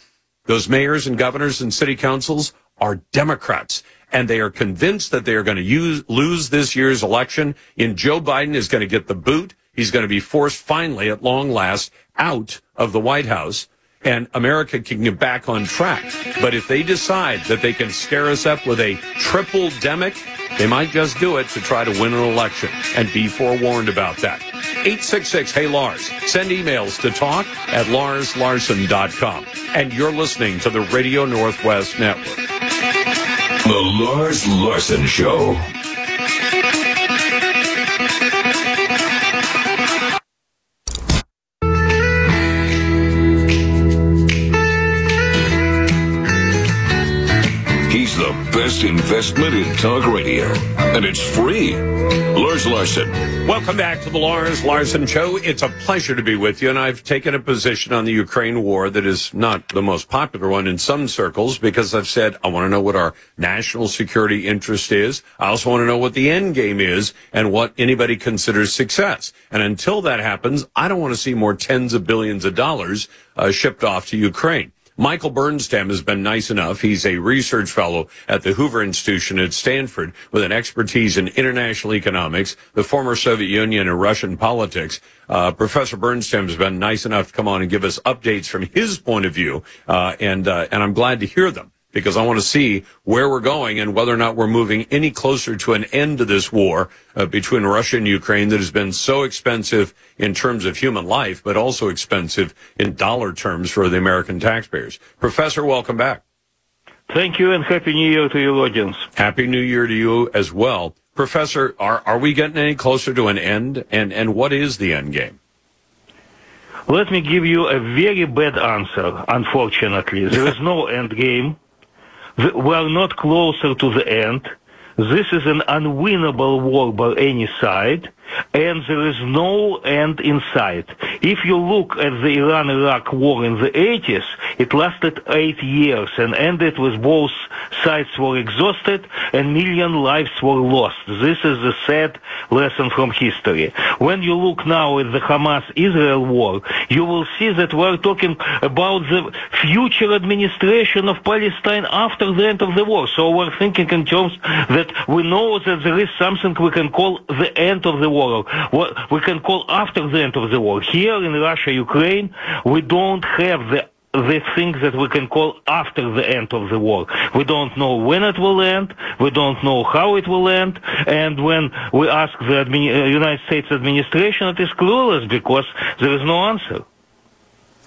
those mayors and governors and city councils are Democrats and they are convinced that they are going to use, lose this year's election and Joe Biden is going to get the boot He's going to be forced finally, at long last, out of the White House and America can get back on track. But if they decide that they can scare us up with a tripledemic, they might just do it to try to win an election and be forewarned about that. 866 Hey Lars. Send emails to talk at larslarson.com. And you're listening to the Radio Northwest Network. The Lars Larson Show. Best investment in talk radio. And it's free. Lars Larson. Welcome back to the Lars Larson Show. It's a pleasure to be with you. And I've taken a position on the Ukraine war that is not the most popular one in some circles because I've said I want to know what our national security interest is. I also want to know what the end game is and what anybody considers success. And until that happens, I don't want to see more tens of billions of dollars uh, shipped off to Ukraine. Michael Bernstam has been nice enough. He's a research fellow at the Hoover Institution at Stanford with an expertise in international economics, the former Soviet Union and Russian politics. Uh, Professor Bernstam has been nice enough to come on and give us updates from his point of view, uh, and uh, and I'm glad to hear them because I want to see where we're going and whether or not we're moving any closer to an end to this war uh, between Russia and Ukraine that has been so expensive in terms of human life, but also expensive in dollar terms for the American taxpayers. Professor, welcome back. Thank you and Happy New Year to your audience. Happy New Year to you as well. Professor, are, are we getting any closer to an end? And, and what is the end game? Let me give you a very bad answer, unfortunately. There is no end game we are not closer to the end. This is an unwinnable war by any side. And there is no end in sight. If you look at the Iran-Iraq war in the 80s, it lasted eight years and ended with both sides were exhausted and million lives were lost. This is a sad lesson from history. When you look now at the Hamas-Israel war, you will see that we're talking about the future administration of Palestine after the end of the war. So we're thinking in terms that we know that there is something we can call the end of the war, what we can call after the end of the war. Here in Russia, Ukraine, we don't have the the things that we can call after the end of the war. We don't know when it will end. We don't know how it will end. And when we ask the uh, United States administration, it is clueless because there is no answer.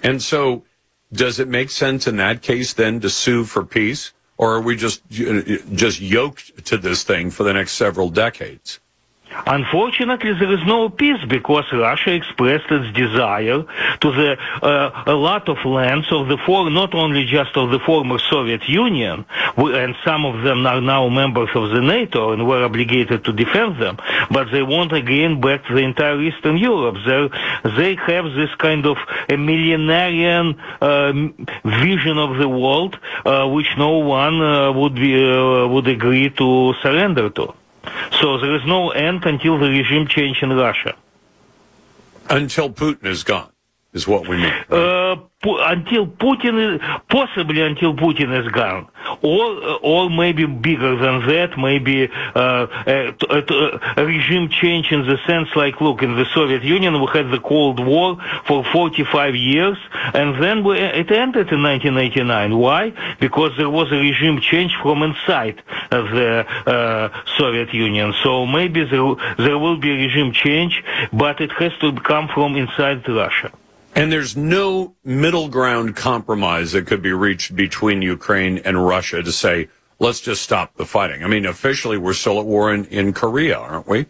And so, does it make sense in that case then to sue for peace, or are we just just yoked to this thing for the next several decades? Unfortunately, there is no peace because Russia expressed its desire to the uh, a lot of lands of the for not only just of the former Soviet Union, and some of them are now members of the NATO and were obligated to defend them, but they want again back the entire Eastern Europe. They they have this kind of a millenarian uh, vision of the world, uh, which no one uh, would be uh, would agree to surrender to. So there is no end until the regime change in Russia. Until Putin is gone, is what we mean. Right? Uh, until Putin, possibly until Putin is gone, or or maybe bigger than that, maybe uh, a, a, a, regime change in the sense like, look, in the Soviet Union we had the Cold War for 45 years, and then we, it ended in 1989. Why? Because there was a regime change from inside the uh, Soviet Union. So maybe there there will be a regime change, but it has to come from inside Russia. And there's no middle ground compromise that could be reached between Ukraine and Russia to say, let's just stop the fighting. I mean, officially, we're still at war in, in Korea, aren't we?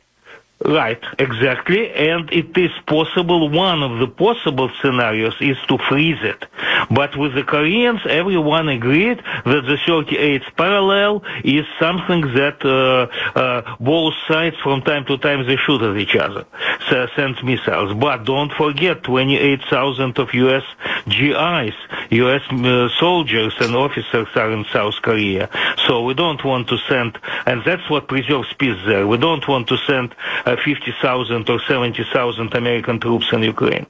Right, exactly. And it is possible, one of the possible scenarios is to freeze it. But with the Koreans, everyone agreed that the 38th parallel is something that uh, uh, both sides from time to time they shoot at each other, so send missiles. But don't forget 28,000 of U.S. GIs, U.S. Uh, soldiers and officers are in South Korea. So we don't want to send, and that's what preserves peace there. We don't want to send 50,000 or 70,000 American troops in Ukraine.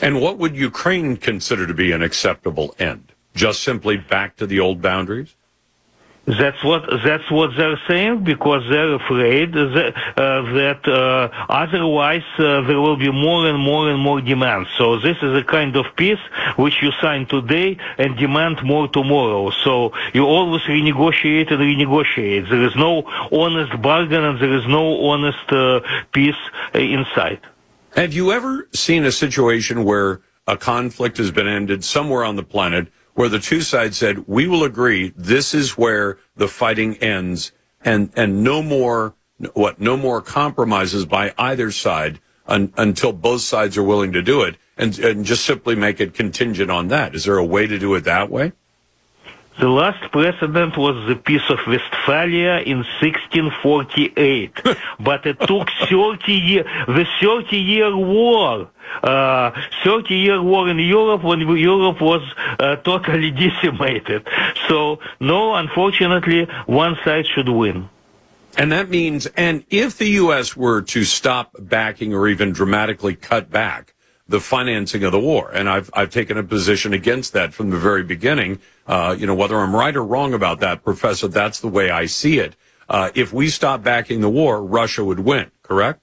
And what would Ukraine consider to be an acceptable end? Just simply back to the old boundaries? That's what that's what they're saying because they're afraid that, uh, that uh, otherwise uh, there will be more and more and more demand. So this is a kind of peace which you sign today and demand more tomorrow. So you always renegotiate and renegotiate. There is no honest bargain and there is no honest uh, peace uh, inside. Have you ever seen a situation where a conflict has been ended somewhere on the planet? Where the two sides said, we will agree this is where the fighting ends and, and no more, what, no more compromises by either side un, until both sides are willing to do it and, and just simply make it contingent on that. Is there a way to do it that way? The last precedent was the Peace of Westphalia in 1648, but it took 30 years, the 30 year war uh, 30 year war in Europe when Europe was uh, totally decimated. So, no, unfortunately, one side should win. And that means, and if the U.S. were to stop backing or even dramatically cut back the financing of the war, and I've, I've taken a position against that from the very beginning, uh, you know, whether I'm right or wrong about that, Professor, that's the way I see it. Uh, if we stop backing the war, Russia would win, correct?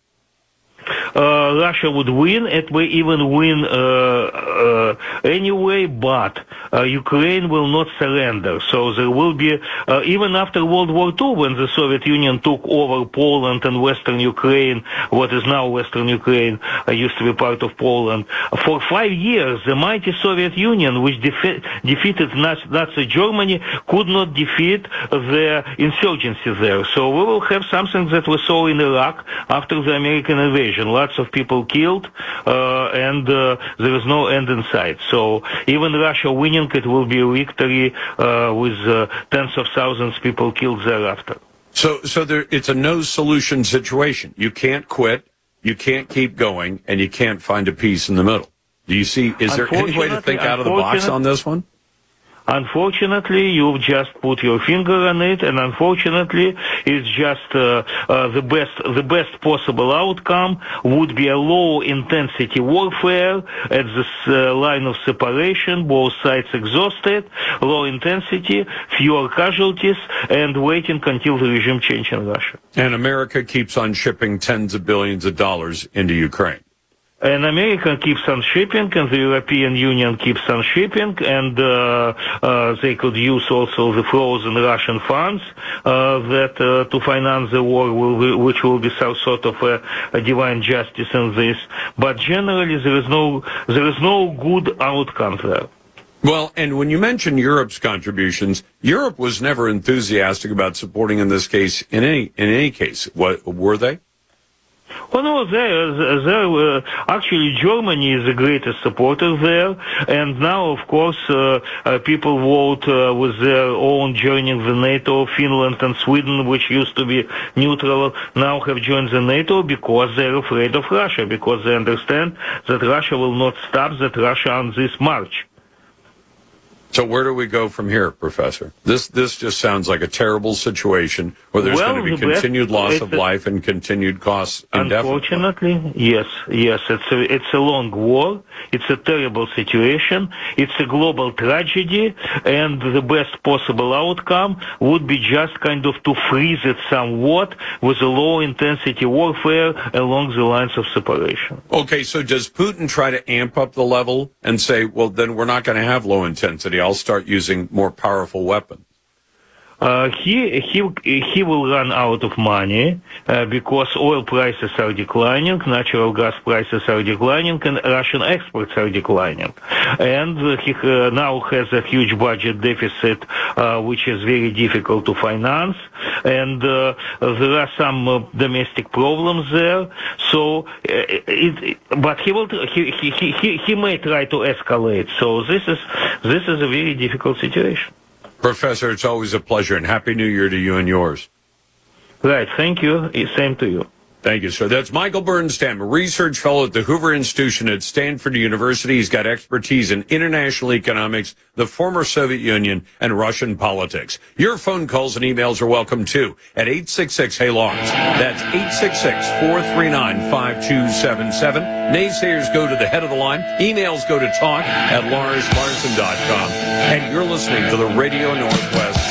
Uh, Russia would win. It may even win uh, uh, anyway, but uh, Ukraine will not surrender. So there will be, uh, even after World War II, when the Soviet Union took over Poland and Western Ukraine, what is now Western Ukraine, uh, used to be part of Poland, for five years, the mighty Soviet Union, which defe- defeated Nazi Germany, could not defeat the insurgency there. So we will have something that we saw in Iraq after the American invasion lots of people killed, uh, and uh, there is no end in sight. So even Russia winning, it will be a victory uh, with tens of thousands of people killed thereafter. So, so there, it's a no solution situation. You can't quit. you can't keep going and you can't find a peace in the middle. Do you see? Is there any way to think out of the box on this one? Unfortunately, you've just put your finger on it, and unfortunately, it's just uh, uh, the best the best possible outcome would be a low intensity warfare at this uh, line of separation, both sides exhausted, low intensity, fewer casualties, and waiting until the regime change in Russia. And America keeps on shipping tens of billions of dollars into Ukraine. And America keeps on shipping, and the European Union keeps on shipping, and uh, uh, they could use also the frozen Russian funds uh, that uh, to finance the war, will which will be some sort of a, a, divine justice in this. But generally, there is no there is no good outcome there. Well, and when you mention Europe's contributions, Europe was never enthusiastic about supporting in this case. In any in any case, what were they? Well, no, there, there, uh, actually Germany is the greatest supporter there, and now, of course, uh, uh, people vote uh, with their own joining the NATO. Finland and Sweden, which used to be neutral, now have joined the NATO because they're afraid of Russia, because they understand that Russia will not stop that Russia on this march. So where do we go from here, Professor? This this just sounds like a terrible situation where there's well, going to be continued loss of life and continued costs. Unfortunately, yes, yes, it's a it's a long war. It's a terrible situation. It's a global tragedy, and the best possible outcome would be just kind of to freeze it somewhat with a low intensity warfare along the lines of separation. Okay, so does Putin try to amp up the level and say, well, then we're not going to have low intensity? I'll start using more powerful weapons. Uh, he he he will run out of money uh, because oil prices are declining, natural gas prices are declining, and Russian exports are declining. And uh, he uh, now has a huge budget deficit, uh, which is very difficult to finance. And uh, there are some domestic problems there. So, it, but he will he, he he he may try to escalate. So this is this is a very difficult situation. Professor, it's always a pleasure, and Happy New Year to you and yours. Right. Thank you. Same to you. Thank you, sir. That's Michael Bernstam, a research fellow at the Hoover Institution at Stanford University. He's got expertise in international economics, the former Soviet Union, and Russian politics. Your phone calls and emails are welcome too at 866 Hey Lars. That's 866 439 5277. Naysayers go to the head of the line. Emails go to talk at larslarson.com. And you're listening to the Radio Northwest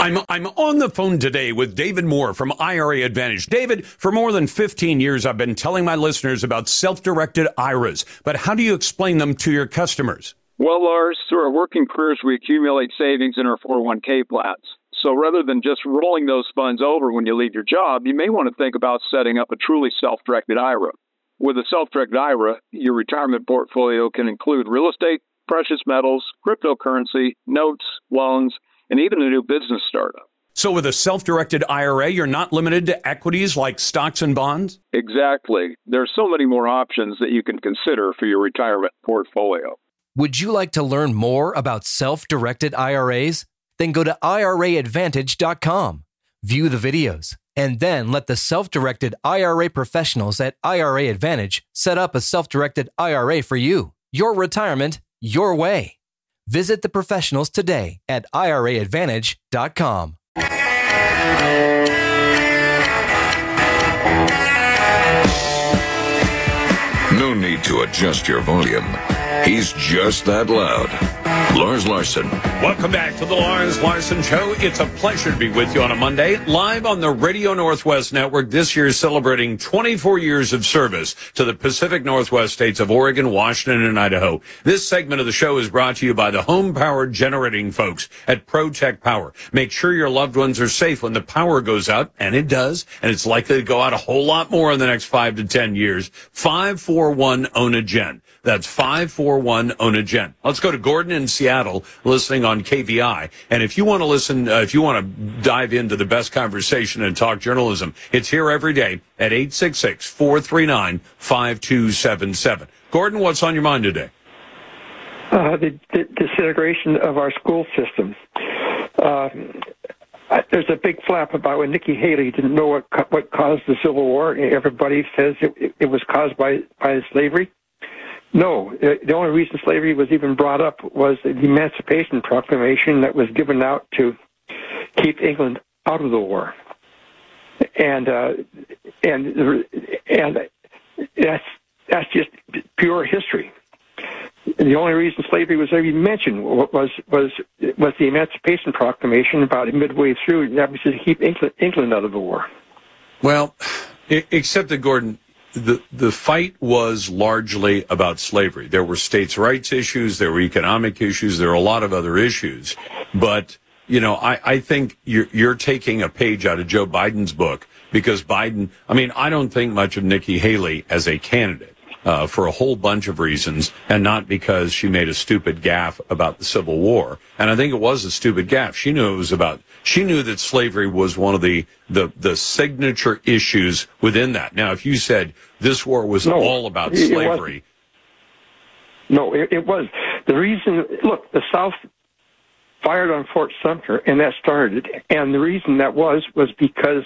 I'm, I'm on the phone today with David Moore from IRA Advantage. David, for more than 15 years, I've been telling my listeners about self-directed IRAs, but how do you explain them to your customers? Well, Lars, through our working careers, we accumulate savings in our 401k plans. So rather than just rolling those funds over when you leave your job, you may want to think about setting up a truly self-directed IRA. With a self-directed IRA, your retirement portfolio can include real estate, precious metals, cryptocurrency, notes, loans, and even a new business startup. So, with a self directed IRA, you're not limited to equities like stocks and bonds? Exactly. There are so many more options that you can consider for your retirement portfolio. Would you like to learn more about self directed IRAs? Then go to IRAadvantage.com, view the videos, and then let the self directed IRA professionals at IRA Advantage set up a self directed IRA for you. Your retirement, your way. Visit the professionals today at IRAadvantage.com. No need to adjust your volume. He's just that loud. Lars Larson. Welcome back to the Lars Larson Show. It's a pleasure to be with you on a Monday, live on the Radio Northwest Network. This year celebrating 24 years of service to the Pacific Northwest states of Oregon, Washington, and Idaho. This segment of the show is brought to you by the home power generating folks at ProTech Power. Make sure your loved ones are safe when the power goes out, and it does, and it's likely to go out a whole lot more in the next five to 10 years. 541 ONA Gen. That's 541 ONA Gen. Let's go to Gordon in Seattle listening on KVI. And if you want to listen, uh, if you want to dive into the best conversation and talk journalism, it's here every day at 866-439-5277. Gordon, what's on your mind today? Uh, the, the, disintegration of our school system. Uh, there's a big flap about when Nikki Haley didn't know what what caused the Civil War. Everybody says it, it was caused by by slavery. No, the only reason slavery was even brought up was the Emancipation Proclamation that was given out to keep England out of the war, and uh, and and that's that's just pure history. The only reason slavery was ever mentioned was was was the Emancipation Proclamation about midway through. That was to keep England, England out of the war. Well, except that Gordon, the the fight was largely about slavery. There were states' rights issues, there were economic issues, there were a lot of other issues. But you know, I, I think you're you're taking a page out of Joe Biden's book because Biden. I mean, I don't think much of Nikki Haley as a candidate uh, for a whole bunch of reasons, and not because she made a stupid gaffe about the Civil War. And I think it was a stupid gaffe. She knew it was about. She knew that slavery was one of the the, the signature issues within that. Now, if you said this war was no, all about slavery, no, it, it was the reason. Look, the South fired on Fort Sumter, and that started. And the reason that was was because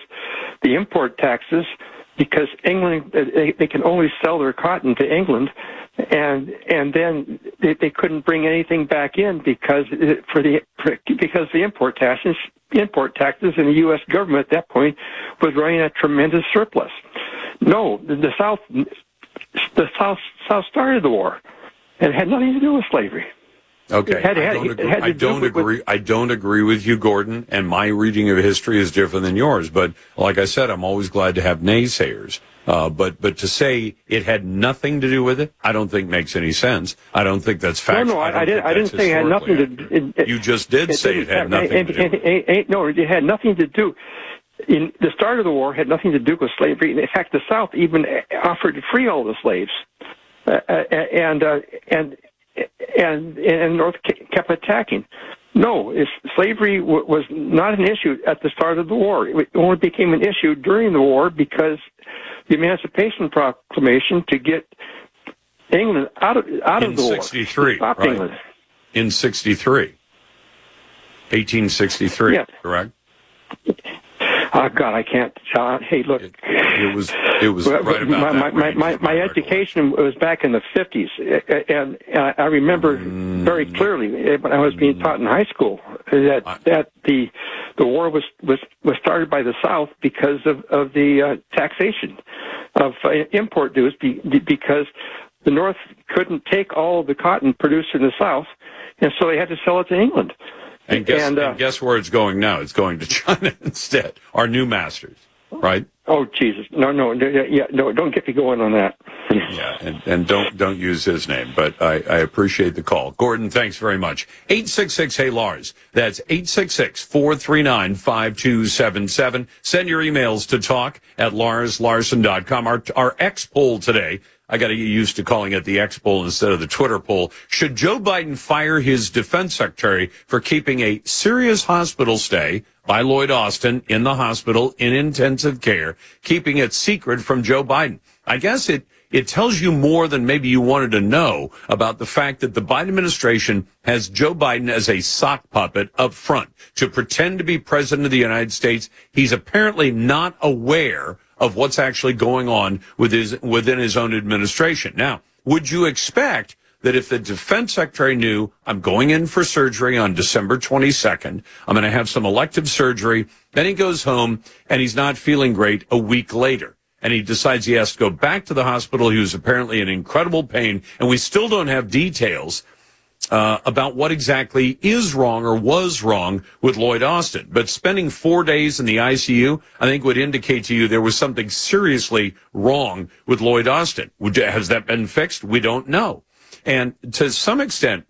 the import taxes because England uh, they, they can only sell their cotton to England, and and then they, they couldn't bring anything back in because it, for the for, because the import taxes import taxes and the U.S. government at that point was running a tremendous surplus. No, the, the South the South South started the war, and it had nothing to do with slavery. Okay, had, I don't, agree, I don't do agree. With, I don't agree with you, Gordon. And my reading of history is different than yours. But like I said, I'm always glad to have naysayers. Uh, but but to say it had nothing to do with it, I don't think makes any sense. I don't think that's factual. No, no, I, I didn't. I didn't say it had nothing to. It, it, you just did it, say it had nothing to do. No, it had nothing to do. In the start of the war, had nothing to do with slavery. In fact, the South even offered to free all the slaves, uh, uh and uh, and and and North kept attacking. No, slavery w- was not an issue at the start of the war. It only became an issue during the war because the Emancipation Proclamation to get England out of out in of the 63, war. right. England. In 63. 1863, yes. correct? Oh God, I can't. Uh, hey, look. It, it, was. It was right about my my my, my, my education was back in the fifties, and, and I remember mm. very clearly when I was being taught in high school that that the the war was was was started by the South because of of the uh, taxation of uh, import dues be, because the North couldn't take all the cotton produced in the South, and so they had to sell it to England. And guess, and, uh, and guess where it's going now? It's going to China instead. Our new masters, right? Oh Jesus! No, no, yeah, no! Don't get me going on that. yeah, and, and don't don't use his name. But I, I appreciate the call, Gordon. Thanks very much. Eight six six. Hey Lars. That's 866-439-5277. Send your emails to talk at larslarson.com. Our our X poll today I got to get used to calling it the X poll instead of the Twitter poll. Should Joe Biden fire his defense secretary for keeping a serious hospital stay by Lloyd Austin in the hospital in intensive care, keeping it secret from Joe Biden? I guess it, it tells you more than maybe you wanted to know about the fact that the Biden administration has Joe Biden as a sock puppet up front to pretend to be president of the United States. He's apparently not aware of what's actually going on with his, within his own administration. Now, would you expect that if the defense secretary knew I'm going in for surgery on December 22nd, I'm going to have some elective surgery, then he goes home and he's not feeling great a week later. And he decides he has to go back to the hospital. He was apparently in incredible pain, and we still don't have details uh, about what exactly is wrong or was wrong with Lloyd Austin. But spending four days in the ICU, I think would indicate to you there was something seriously wrong with Lloyd Austin. Has that been fixed? We don't know. And to some extent,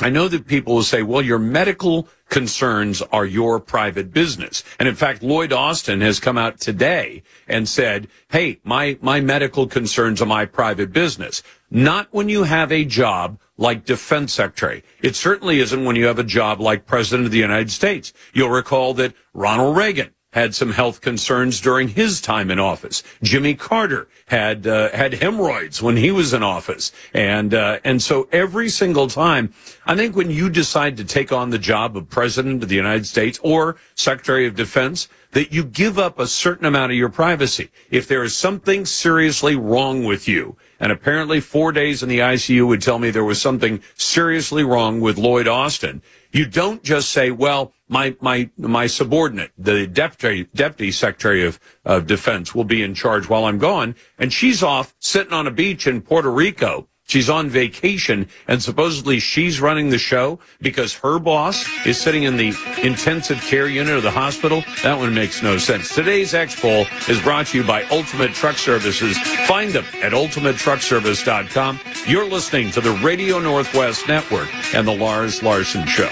I know that people will say, well, your medical concerns are your private business. And in fact, Lloyd Austin has come out today and said, Hey, my, my medical concerns are my private business. Not when you have a job like defense secretary. It certainly isn't when you have a job like president of the United States. You'll recall that Ronald Reagan had some health concerns during his time in office. Jimmy Carter had uh, had hemorrhoids when he was in office, and uh, and so every single time, I think when you decide to take on the job of president of the United States or Secretary of Defense, that you give up a certain amount of your privacy. If there is something seriously wrong with you, and apparently four days in the ICU would tell me there was something seriously wrong with Lloyd Austin, you don't just say, well, my, my, my subordinate, the deputy, deputy secretary of, of defense will be in charge while I'm gone. And she's off sitting on a beach in Puerto Rico. She's on vacation and supposedly she's running the show because her boss is sitting in the intensive care unit of the hospital. That one makes no sense. Today's X poll is brought to you by Ultimate Truck Services. Find them at ultimatetruckservice.com. You're listening to the Radio Northwest Network and the Lars Larson Show.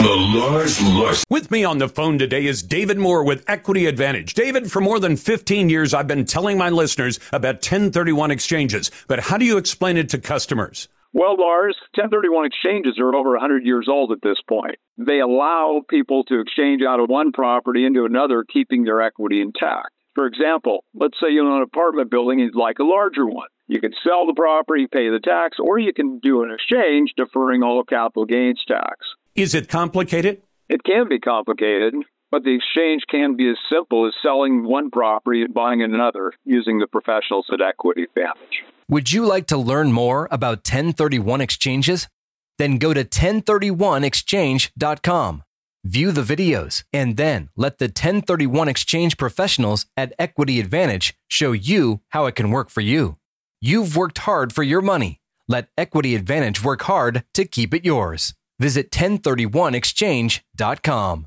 The Lars Larson. With me on the phone today is David Moore with Equity Advantage. David, for more than 15 years, I've been telling my listeners about 1031 exchanges, but how do you explain it to customers? Well, Lars, 1031 exchanges are over 100 years old at this point. They allow people to exchange out of one property into another, keeping their equity intact. For example, let's say you own an apartment building and you'd like a larger one. You could sell the property, pay the tax, or you can do an exchange deferring all capital gains tax. Is it complicated? It can be complicated, but the exchange can be as simple as selling one property and buying another using the professionals at Equity Advantage. Would you like to learn more about 1031 exchanges? Then go to 1031exchange.com. View the videos and then let the 1031 exchange professionals at Equity Advantage show you how it can work for you. You've worked hard for your money. Let Equity Advantage work hard to keep it yours. Visit 1031exchange.com.